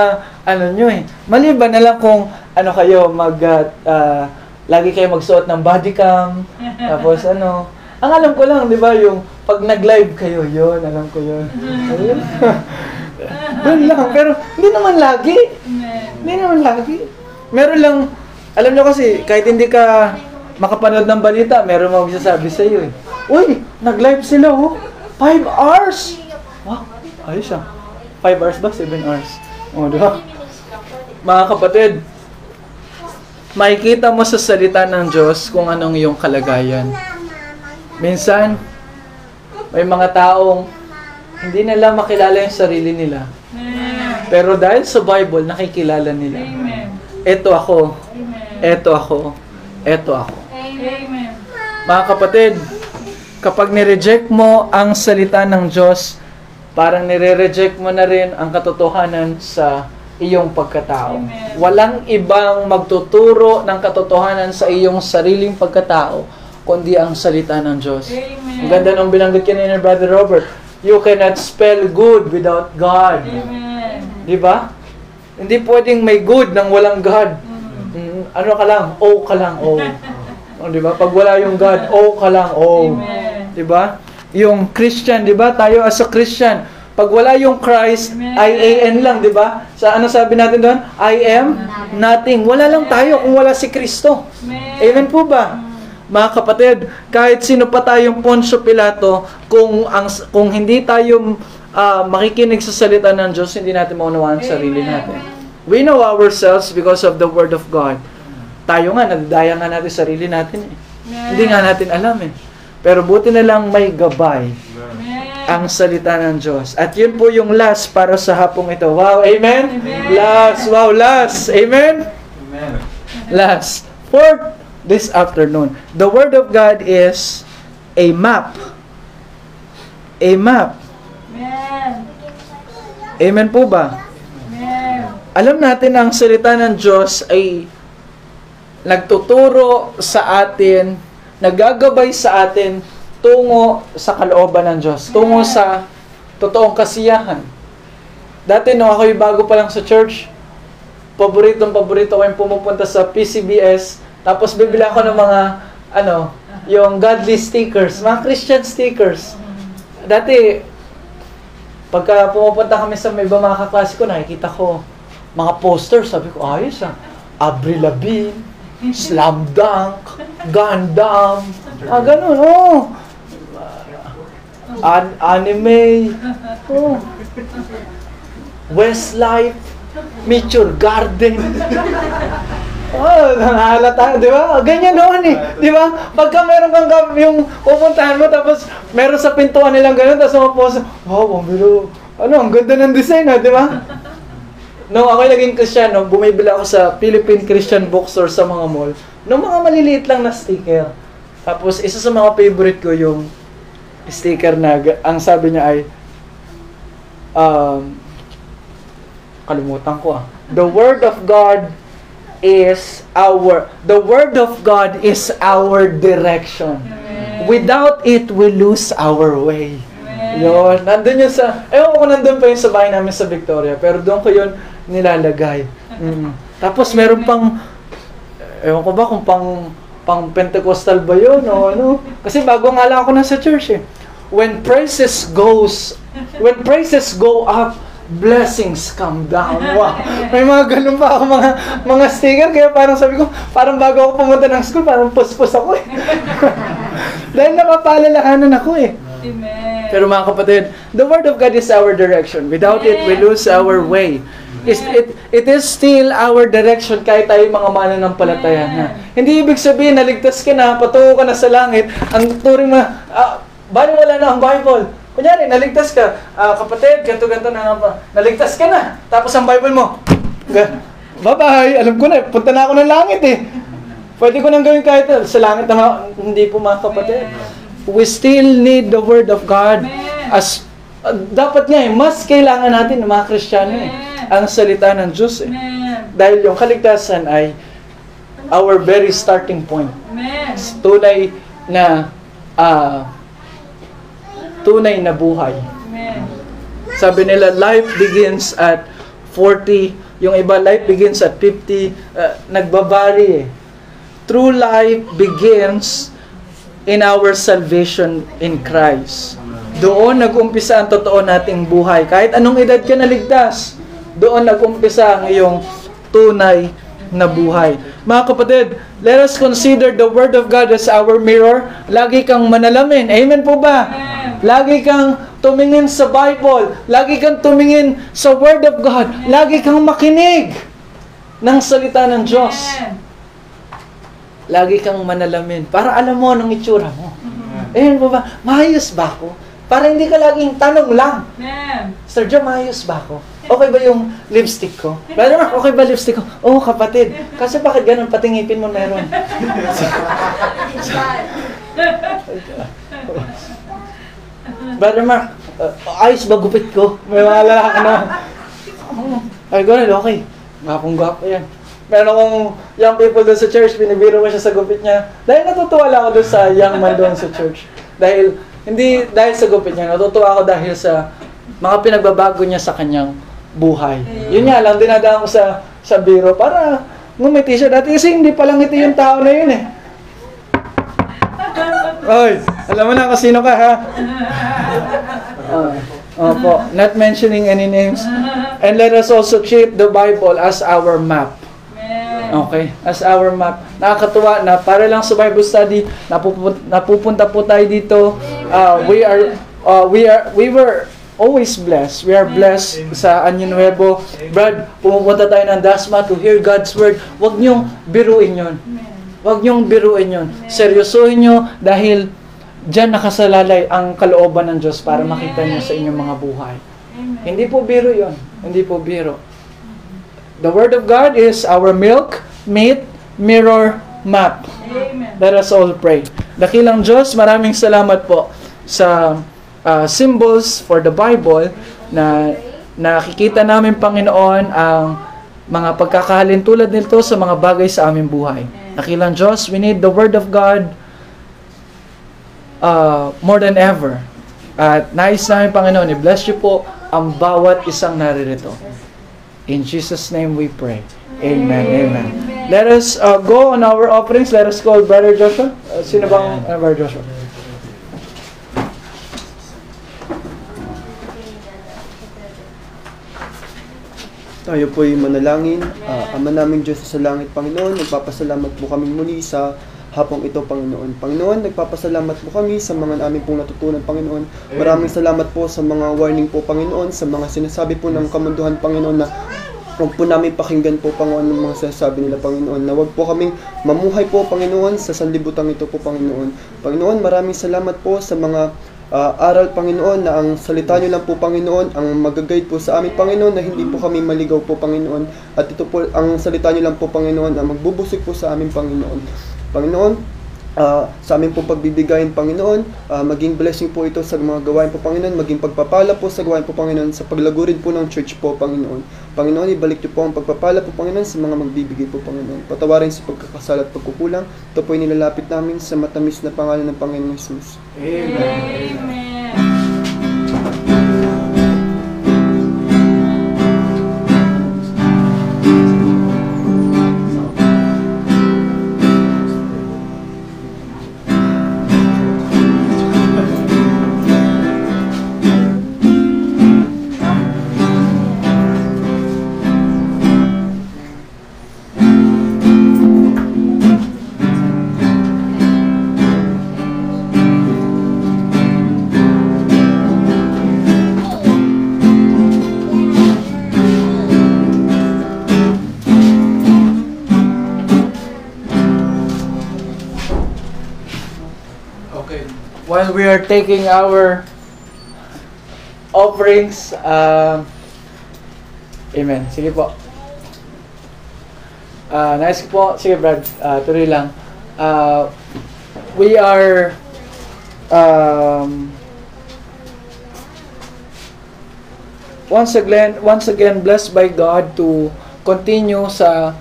ano nyo eh. Maliban na lang kung, ano kayo, mag, ah, ah, lagi kayo magsuot ng body cam. Tapos ano, ang alam ko lang, di ba, yung pag nag-live kayo, yun, alam ko yun. Ayun. Doon lang. Pero hindi naman lagi. Hindi naman lagi. Meron lang, alam nyo kasi, kahit hindi ka makapanood ng balita, meron mga magsasabi sa iyo eh. Uy, nag-live sila oh. Five hours! Wow, ayos siya. Five hours ba? Seven hours. O, di ba? Mga kapatid, makikita mo sa salita ng Diyos kung anong iyong kalagayan. Minsan, may mga taong hindi nila makilala yung sarili nila. Pero dahil sa Bible, nakikilala nila. Ito ako. Ito ako. Ito ako. Mga kapatid, kapag nireject mo ang salita ng Diyos, parang nire-reject mo na rin ang katotohanan sa iyong pagkatao. Walang ibang magtuturo ng katotohanan sa iyong sariling pagkatao, kundi ang salita ng Diyos. Ang ganda nung binanggit kanina ni Brother Robert, you cannot spell good without God. Di ba? Hindi pwedeng may good nang walang God. Mm, ano ka lang? O ka lang, O. O, di ba? Pag wala yung God, O ka lang, O. Di ba? Yung Christian, di ba? Tayo as a Christian, Pag wala yung Christ, I-A-N lang, di ba? Sa ano sabi natin doon? I am nothing. Wala lang tayo kung wala si Kristo. Amen po ba? Mga kapatid, kahit sino pa tayong Poncio Pilato, kung ang kung hindi tayo ah, makikinig sa salita ng Diyos, hindi natin maunawaan ang sarili natin. We know ourselves because of the Word of God. Tayo nga, nagdaya nga natin sarili natin eh. Hindi nga natin alam eh. Pero buti na lang may gabay ang salita ng Diyos. At yun po yung last para sa hapong ito. Wow, amen? Last, wow, last. Amen? Last. Fourth, this afternoon. The Word of God is a map. A map. Amen po ba? Alam natin ang salita ng Diyos ay nagtuturo sa atin, nagagabay sa atin tungo sa kalooban ng Diyos, tungo sa totoong kasiyahan. Dati nung ako'y bago pa lang sa church, paboritong paborito ko yung pumupunta sa PCBS, tapos bibili ako ng mga, ano, yung godly stickers, mga Christian stickers. Dati, pagka pumupunta kami sa may iba mga kaklase ko, nakikita ko mga posters, sabi ko, ayos ah. Avril Lavigne, Slam Dunk, Gundam, ah, ganun, oh. An anime, oh. Westlife, Mature Garden. Oh, nahalata, di ba? Ganyan noon eh. Di ba? Pagka meron kang yung pupuntahan mo, tapos meron sa pintuan nilang ganun, tapos mapost, wow, ang biro. Ano, ang ganda ng design ah, di ba? Nung ako naging Kristiyano, bumibili ako sa Philippine Christian Bookstore sa mga mall, nung mga maliliit lang na sticker. Tapos, isa sa mga favorite ko yung sticker na, ang sabi niya ay, um, kalimutan ko ah. The Word of God is our, the Word of God is our direction. Without it, we lose our way. Yun, nandun yun sa, ewan ko nandun pa yun sa bahay namin sa Victoria, pero doon ko yun nilalagay. Mm. Tapos meron pang, ewan ko ba kung pang, pang Pentecostal ba yun o ano? Kasi bago nga lang ako nasa church eh. When praises goes, when praises go up, blessings come down. Wow. May mga ganun pa ako mga mga sticker kaya parang sabi ko, parang bago ako pumunta ng school, parang puspos ako eh. Dahil napapalalahanan ako eh. Pero mga kapatid, the Word of God is our direction. Without it, we lose our way. Is it, it is still our direction kahit tayo mga mananampalataya na. Hindi ibig sabihin, naligtas ka na, patungo ka na sa langit, ang turing mo, ah, bali wala na ang Bible. Kunyari, naligtas ka, ah, kapatid, ganto-ganto na nga naligtas ka na, tapos ang Bible mo, bye-bye, alam ko na, punta na ako ng langit eh. Pwede ko nang gawin kahit sa langit na hindi po mga kapatid. We still need the Word of God. As uh, dapat nga eh, mas kailangan natin ng mga Kristiyano eh, ang salita ng Diyos eh. Dahil yung kaligtasan ay our very starting point. Tunay na ah, tunay na buhay. Sabi nila, life begins at 40, yung iba, life begins at 50, uh, nagbabari eh. True life begins in our salvation in Christ. Doon nag-umpisa ang totoo nating buhay. Kahit anong edad ka naligtas, doon nag-umpisa ang iyong tunay na buhay. Mga kapatid, let us consider the Word of God as our mirror. Lagi kang manalamin. Amen po ba? Lagi kang tumingin sa Bible. Lagi kang tumingin sa Word of God. Lagi kang makinig ng salita ng Diyos. Lagi kang manalamin. Para alam mo anong itsura mo. Amen po ba? Maayos ba ako? Para hindi ka laging tanong lang. Sir Joe, maayos ba ako? Okay ba yung lipstick ko? Brother Mark, okay ba lipstick ko? Oo, oh, kapatid. Kasi bakit ganun? Pati ngipin mo meron. Brother Mark, uh, ayos ba gupit ko? May mga lalaki na. Ay, ganun, okay. Gapong gapo yan. Meron akong young people doon sa church, binibiro ko siya sa gupit niya. Dahil natutuwa lang ako doon sa young man doon sa church. Dahil, hindi dahil sa gupit niya, natutuwa ako dahil sa mga pinagbabago niya sa kanyang buhay. Yun nga lang, dinadaan ko sa, sa biro para ngumiti siya. Dati kasi hindi pa lang ngiti yung tao na yun eh. Oy, alam mo na kung sino ka ha? Ah. Opo, not mentioning any names. And let us also treat the Bible as our map. Okay, as our map. Nakakatuwa na para lang sa Bible study, napupunta, napupunta po tayo dito. Uh, we are uh, we are we were always blessed. We are blessed sa Anyo Nuevo. Brad, pumupunta tayo ng Dasma to hear God's word. Huwag niyong biruin 'yon. Huwag niyong biruin 'yon. Seryosohin niyo dahil diyan nakasalalay ang kalooban ng Diyos para makita niyo sa inyong mga buhay. Hindi po biro 'yon. Hindi po biro. The Word of God is our milk, meat, mirror, map. Let us all pray. Dakilang Diyos, maraming salamat po sa uh, symbols for the Bible na nakikita namin, Panginoon, ang mga pagkakahalin tulad nito sa mga bagay sa aming buhay. Dakilang Diyos, we need the Word of God uh, more than ever. At nais namin, Panginoon, i-bless you po ang bawat isang naririto. In Jesus' name we pray. Amen. Amen. Let us uh, go on our offerings. Let us call Brother Joshua. Uh, sino bang uh, Brother Joshua? Tayo po'y manalangin. Ah, Ama naming Diyos sa langit, Panginoon, nagpapasalamat po kami muli sa hapong ito, Panginoon. Panginoon, nagpapasalamat po kami sa mga namin pong natutunan, Panginoon. Maraming salamat po sa mga warning po, Panginoon, sa mga sinasabi po ng kamunduhan, Panginoon, na Huwag po namin pakinggan po, Panginoon, ng mga sinasabi nila, Panginoon, na huwag po kaming mamuhay po, Panginoon, sa sanlibutan ito po, Panginoon. Panginoon, maraming salamat po sa mga ah, aral, Panginoon, na ang salita niyo lang po, Panginoon, ang mag-guide po sa amin, Panginoon, na hindi po kami maligaw po, Panginoon. At ito po, ang salita niyo lang po, Panginoon, na magbubusik po sa amin, Panginoon. Panginoon, ah, sa amin po pagbibigayin, Panginoon, ah, maging blessing po ito sa mga gawain po, Panginoon, maging pagpapala po sa gawain po, Panginoon, sa paglago rin po ng church po, Panginoon. Panginoon, ibalik niyo po ang pagpapala po, Panginoon, sa mga magbibigay po, Panginoon. Patawarin sa pagkakasala at pagkukulang. Ito po nilalapit namin sa matamis na pangalan ng Panginoon Jesus. Okay. Are taking our offerings, um, Amen. Sige po. Ah, nice po. Sige, Brad. Ah, tuloy lang. Ah, we are um, once again once again blessed by God to continue sa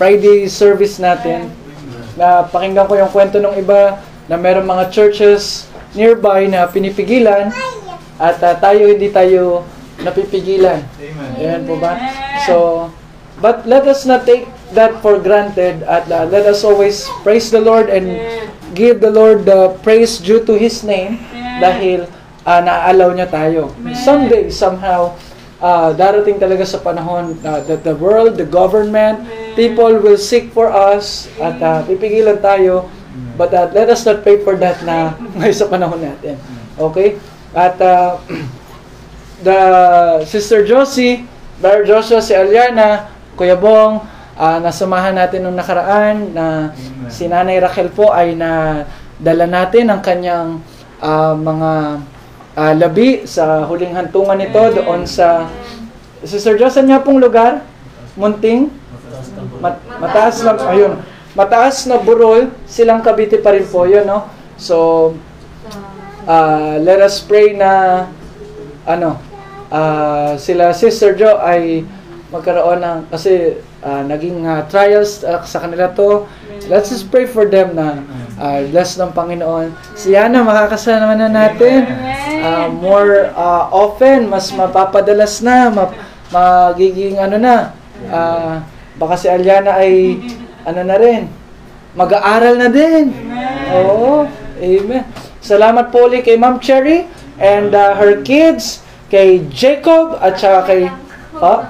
Friday service natin. Na pakinggan ko yung kwento ng iba na meron mga churches nearby na pinipigilan at ah, tayo hindi tayo napipigilan. Ayan po ba? So, but let us not take that for granted at uh, let us always praise the Lord and give the Lord the praise due to His name dahil uh, naaalaw niya tayo. Someday, somehow, uh, darating talaga sa panahon uh, that the world, the government, people will seek for us at uh, pipigilan tayo. But uh, let us not pray for that na ngayon sa panahon natin. Okay? At uh, the Sister Josie, Brother Joshua, si Aliana, Kuya Bong, ah, nasamahan natin nung nakaraan na si Nanay Raquel po ay na dala natin ang kanyang ah, mga ah, labi sa huling hantungan nito doon sa Sister Josie, niya pong lugar? Munting? Mat- mataas na, ayun, mataas na burol, silang Cavite pa rin po yun, no? So, ah, let us pray na ano, ah, sila Sister Jo ay magkaroon ng, kasi ah, naging ah, trials ah, sa kanila to. Let's just pray for them na ah, bless ng Panginoon. Si Yana, makakasama na natin. Ah, more ah, often, mas mapapadalas na, map, magiging ano na, ah, baka si Aliana ay, ano na rin, mag-aaral na din. Oo, amen. Salamat po ulit kay Ma'am Cherry and uh, her kids kay Jacob, at saka kay, oh,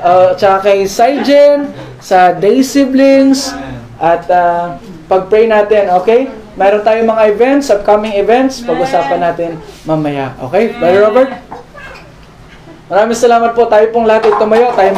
uh, tsaka kay Saijen, sa Day Siblings, at uh, pag-pray natin, okay? Meron tayong mga events, upcoming events, pag-usapan natin mamaya. Okay? Brother Robert? Maraming salamat po. Tayo pong lahat ay tumayo. Tayo mag-